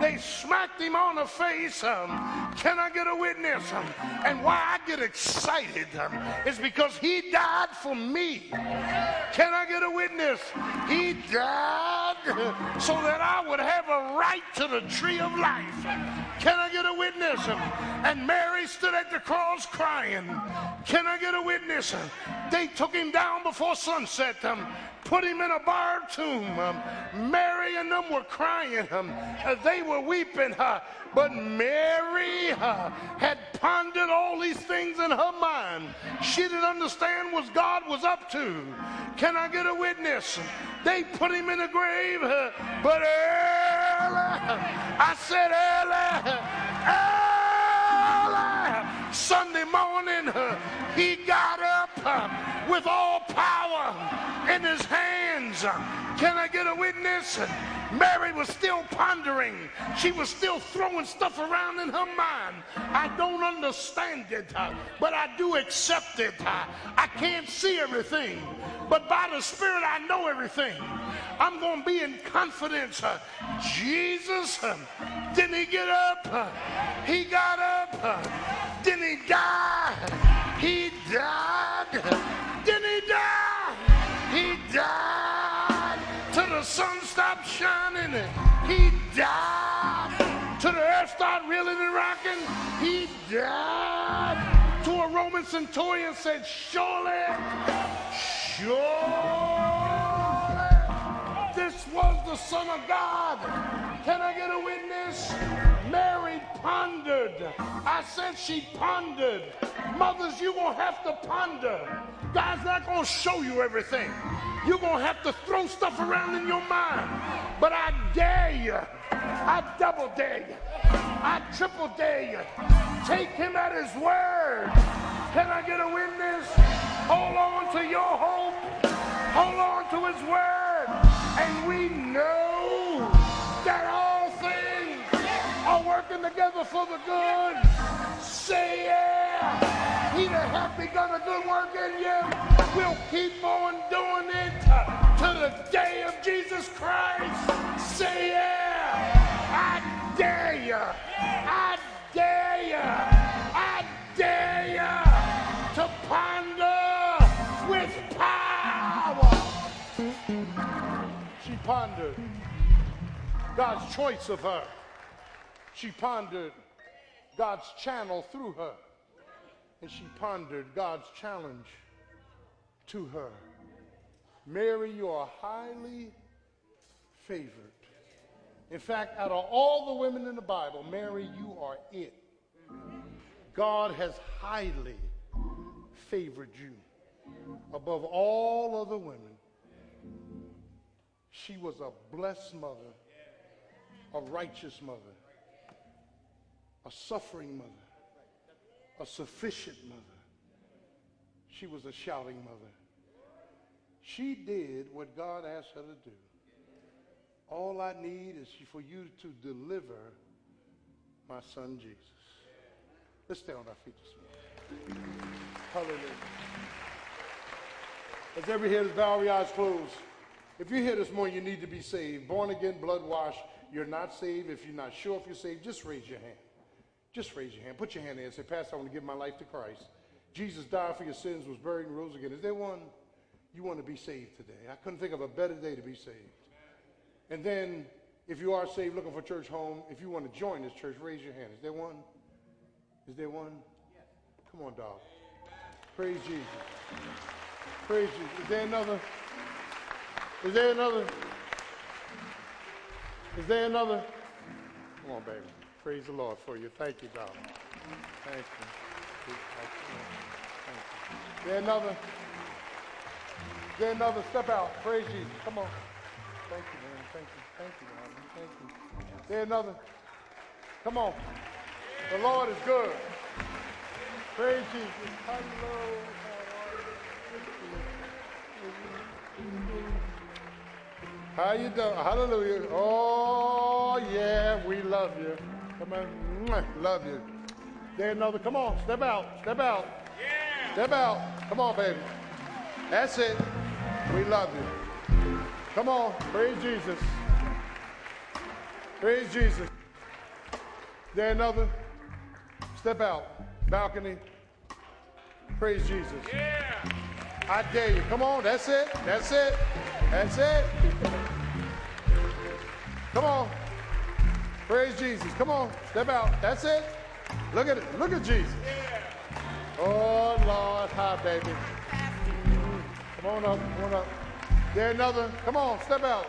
They smacked him on the face. Um, can I get a witness? Um, and why I get excited um, is because because he died for me. Can I get a witness? He died so that I would have a right to the tree of life. Can I get a witness? And Mary stood at the cross crying. Can I get a witness? They took him down before sunset, um, put him in a bar tomb. Um, Mary and them were crying. Um, they were weeping. Uh, but Mary uh, had pondered all these things in her mind. She didn't understand what God was up to. Can I get a witness? They put him in a grave, uh, but early, I said early, early, Sunday morning, he got up with all power in his hands. Can I get a witness? Mary was still pondering. She was still throwing stuff around in her mind. I don't understand it, but I do accept it. I can't see everything, but by the Spirit, I know everything. I'm going to be in confidence. Jesus, didn't he get up? He got up. He died to the earth start reeling and rocking, he died to a Roman centurion said, Surely, surely, this was the Son of God. Can I get a witness? Pondered. I said she pondered. Mothers, you're going to have to ponder. God's not going to show you everything. You're going to have to throw stuff around in your mind. But I dare you. I double dare you. I triple dare you. Take him at his word. Can I get a witness? Hold on to your hope. Hold on to his word. And we know working together for the good. Say yeah. He that hath begun a good work in you will keep on doing it to the day of Jesus Christ. Say yeah. I dare you. I dare you. I dare you to ponder with power. She pondered God's choice of her. She pondered God's channel through her. And she pondered God's challenge to her. Mary, you are highly favored. In fact, out of all the women in the Bible, Mary, you are it. God has highly favored you above all other women. She was a blessed mother, a righteous mother, a suffering mother, a sufficient mother. She was a shouting mother. She did what God asked her to do. All I need is for you to deliver my son Jesus. Let's stay on our feet this morning. Hallelujah. As every head is bowed, every eyes closed. If you're here this morning, you need to be saved. Born again, blood washed. You're not saved. If you're not sure if you're saved, just raise your hand. Just raise your hand. Put your hand in and say, Pastor, I want to give my life to Christ. Jesus died for your sins, was buried, and rose again. Is there one you want to be saved today? I couldn't think of a better day to be saved. And then, if you are saved, looking for church home, if you want to join this church, raise your hand. Is there one? Is there one? Come on, dog. Praise Jesus. Praise Jesus. Is there another? Is there another? Is there another? Come on, baby. Praise the Lord for you. Thank you, dog. Thank you. Thank you. There another? There another? Step out. Praise Jesus. Come on. Thank you, man. Thank you. Thank you, man. Thank you. There another? Come on. The Lord is good. Praise Jesus. Hello. How you doing? Hallelujah. Oh, yeah, we love you. Come on. Love you. There another. Come on. Step out. Step out. Yeah. Step out. Come on, baby. That's it. We love you. Come on. Praise Jesus. Praise Jesus. There another. Step out. Balcony. Praise Jesus. Yeah. I dare you. Come on. That's it. That's it. That's it. Come on. Praise Jesus. Come on. Step out. That's it. Look at it. Look at Jesus. Oh, Lord. Hi, baby. Come on up. Come on up. There another. Come on. Step out.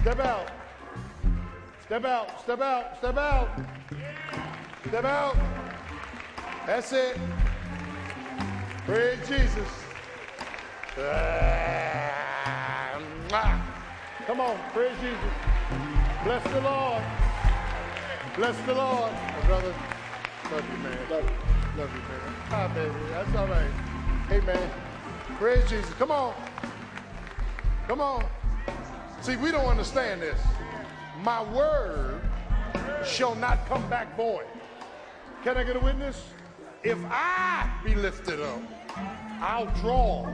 Step out. Step out. Step out. Step out. Step out. That's it. Praise Jesus. Ah. Come on, praise Jesus. Bless the Lord. Bless the Lord. My brother, love you, man. Love you, love you man. Hi, baby. That's all right. Hey, man. Praise Jesus. Come on. Come on. See, we don't understand this. My word shall not come back void. Can I get a witness? If I be lifted up, I'll draw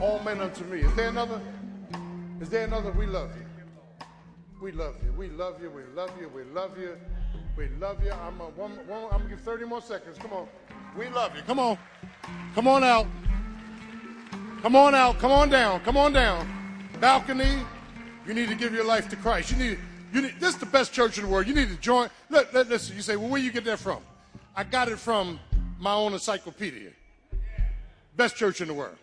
all men unto me. Is there another? Is there another? We love you. We love you. We love you. We love you. We love you. We love you. I'm a, one, one, I'm gonna give 30 more seconds. Come on. We love you. Come on. Come on out. Come on out. Come on down. Come on down. Balcony. You need to give your life to Christ. You need You need, this is the best church in the world. You need to join. Look, look, listen, you say, well, where you get that from? I got it from my own encyclopedia. Best church in the world.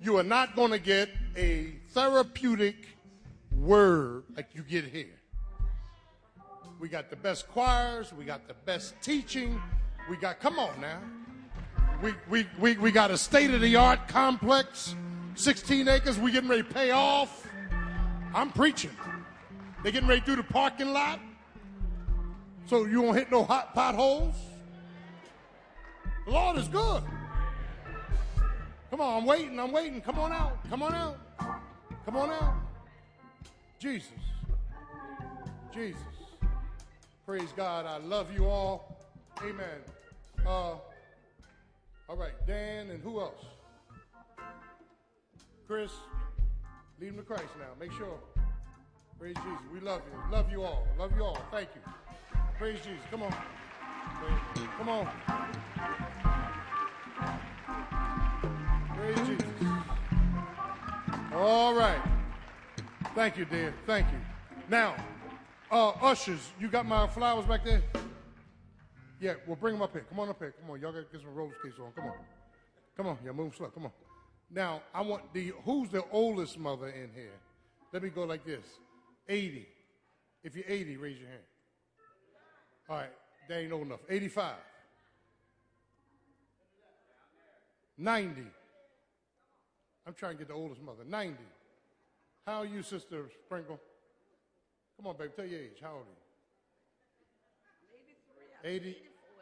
You are not going to get a therapeutic word like you get here. We got the best choirs. We got the best teaching. We got, come on now. We, we, we, we got a state of the art complex, 16 acres. We getting ready to pay off. I'm preaching. They getting ready to do the parking lot. So you won't hit no hot potholes. The Lord is good. Come on, I'm waiting. I'm waiting. Come on out. Come on out. Come on out. Jesus. Jesus. Praise God. I love you all. Amen. Uh, all right, Dan and who else? Chris, lead him to Christ now. Make sure. Praise Jesus. We love you. Love you all. Love you all. Thank you. Praise Jesus. Come on. Come on. Praise Jesus. All right. Thank you, dear. Thank you. Now, uh, ushers, you got my flowers back there? Yeah, well, bring them up here. Come on up here. Come on. Y'all got to get some roller skates on. Come on. Come on. Yeah, move slow. Come on. Now, I want the, who's the oldest mother in here? Let me go like this 80. If you're 80, raise your hand. All right, that ain't old enough. 85. 90. I'm trying to get the oldest mother. 90. How are you, Sister Sprinkle? Come on, baby, tell your age. How old are you? 80,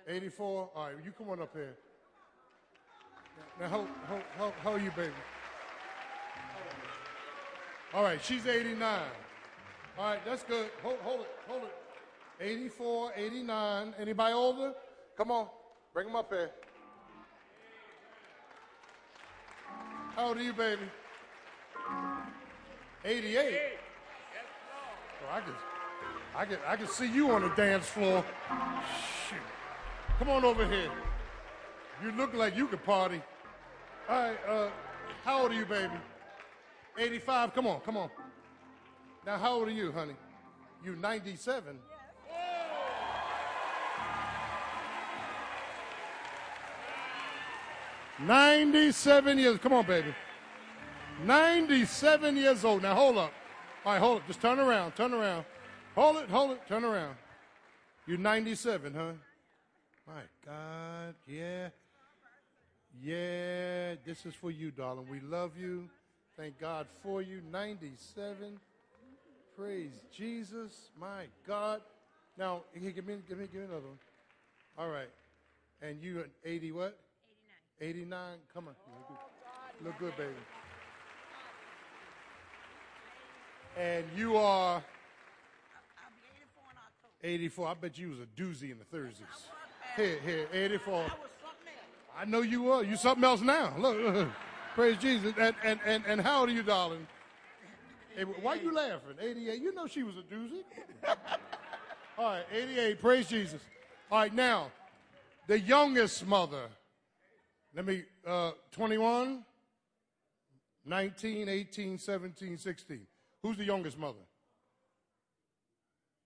84. All right, you come on up here. Now, how, how, how, how are you, baby? All right, she's 89. All right, that's good. Hold, hold it, hold it. 84, 89. Anybody older? Come on, bring them up here. How old are you, baby? 88. So I can, I can, I can see you on the dance floor. Shoot. Come on over here. You look like you could party. All right, uh, how old are you, baby? 85. Come on, come on. Now, how old are you, honey? You 97? 97 years. Come on, baby. 97 years old. Now hold up. All right, hold up. Just turn around. Turn around. Hold it. Hold it. Turn around. You're 97, huh? My God. Yeah. Yeah. This is for you, darling. We love you. Thank God for you. 97. Praise Jesus. My God. Now, here, give me, give me, give me another one. All right. And you at 80 what? 89. Come on. Look good, Look good baby. And you are 84. I bet you was a doozy in the 30s. Here, here, 84. I know you were. You something else now. Look, look. praise Jesus. And, and, and, and how old are you, darling? Hey, why you laughing? 88. You know she was a doozy. All right, 88. Praise Jesus. All right, now, the youngest mother. Let me, uh, 21, 19, 18, 17, 16. Who's the youngest mother?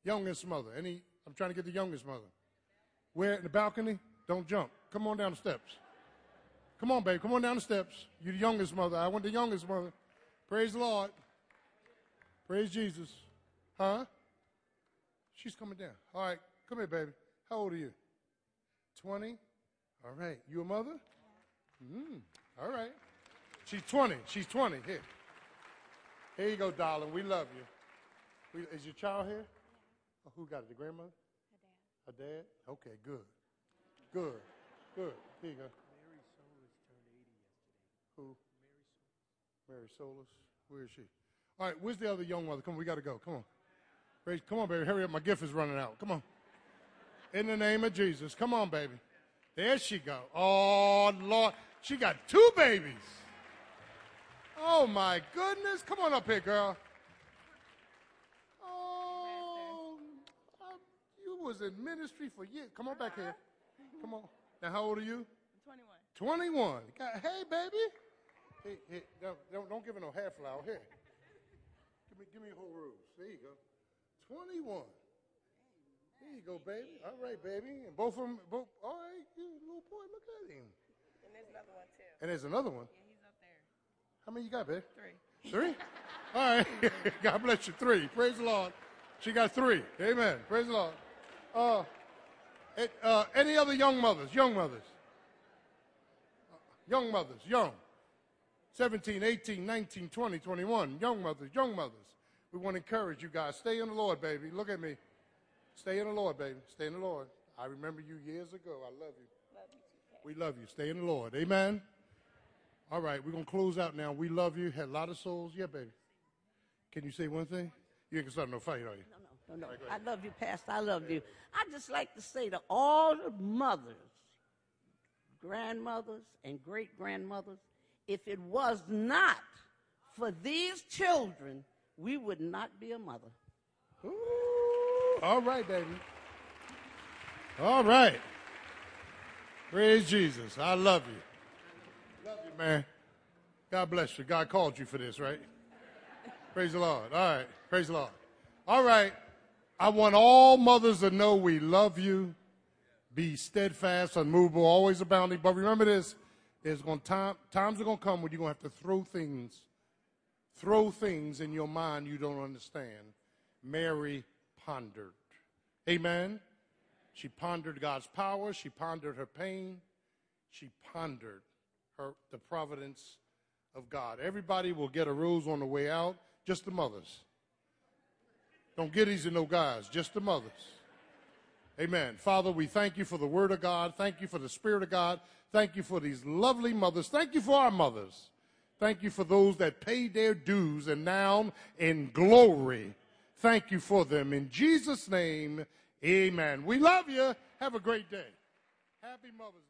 Youngest mother. Any? I'm trying to get the youngest mother. Where in the balcony? Don't jump. Come on down the steps. Come on, babe. Come on down the steps. You're the youngest mother. I want the youngest mother. Praise the Lord. Praise Jesus. Huh? She's coming down. All right. Come here, baby. How old are you? 20? All right. You a mother? Mm, all right. She's 20. She's 20. Here. Here you go, darling. We love you. We, is your child here? Oh, who got it? The grandmother? Her dad. Her dad? Okay, good. Good. Good. Here you go. Mary Solis turned 80 yesterday. Who? Mary Solis. Where is she? All right, where's the other young mother? Come on, we got to go. Come on. Praise, come on, baby. Hurry up. My gift is running out. Come on. In the name of Jesus. Come on, baby. There she go. Oh, Lord. She got two babies. Oh, my goodness. Come on up here, girl. Oh, um, you was in ministry for years. Come on back here. Come on. Now, how old are you? 21. 21. Got- Hey, baby. Hey, hey, don't, don't, don't give her no half flower. Here. Give me, give me a whole rose. There you go. 21. There you go, baby. All right, baby. And both of them, both, all right, you little boy, look at him. And there's another one too. And there's another one. Yeah, he's up there. How many you got, babe? Three. Three? All right. God bless you. Three. Praise the Lord. She got three. Amen. Praise the Lord. Uh, it, uh, any other young mothers? Young mothers? Young mothers. Young. 17, 18, 19, 20, 21. Young mothers. Young mothers. We want to encourage you guys. Stay in the Lord, baby. Look at me. Stay in the Lord, baby. Stay in the Lord. I remember you years ago. I love you. Love you too. We love you. Stay in the Lord. Amen. All right, we're going to close out now. We love you. Had a lot of souls. Yeah, baby. Can you say one thing? You ain't going to start no fight, are you? No, no, no. I love you, Pastor. I love you. I just like to say to all the mothers, grandmothers, and great grandmothers, if it was not for these children, we would not be a mother. Ooh, all right, baby. All right. Praise Jesus. I love you. Man. God bless you. God called you for this, right? Praise the Lord. All right. Praise the Lord. All right. I want all mothers to know we love you. Be steadfast, unmovable, always abounding. But remember this: there's going time times are going to come when you're going to have to throw things, throw things in your mind you don't understand. Mary pondered. Amen. She pondered God's power. She pondered her pain. She pondered the providence of God. Everybody will get a rose on the way out. Just the mothers. Don't get these to no guys. Just the mothers. Amen. Father, we thank you for the word of God. Thank you for the spirit of God. Thank you for these lovely mothers. Thank you for our mothers. Thank you for those that paid their dues and now in glory. Thank you for them. In Jesus' name, amen. We love you. Have a great day. Happy Mother's Day.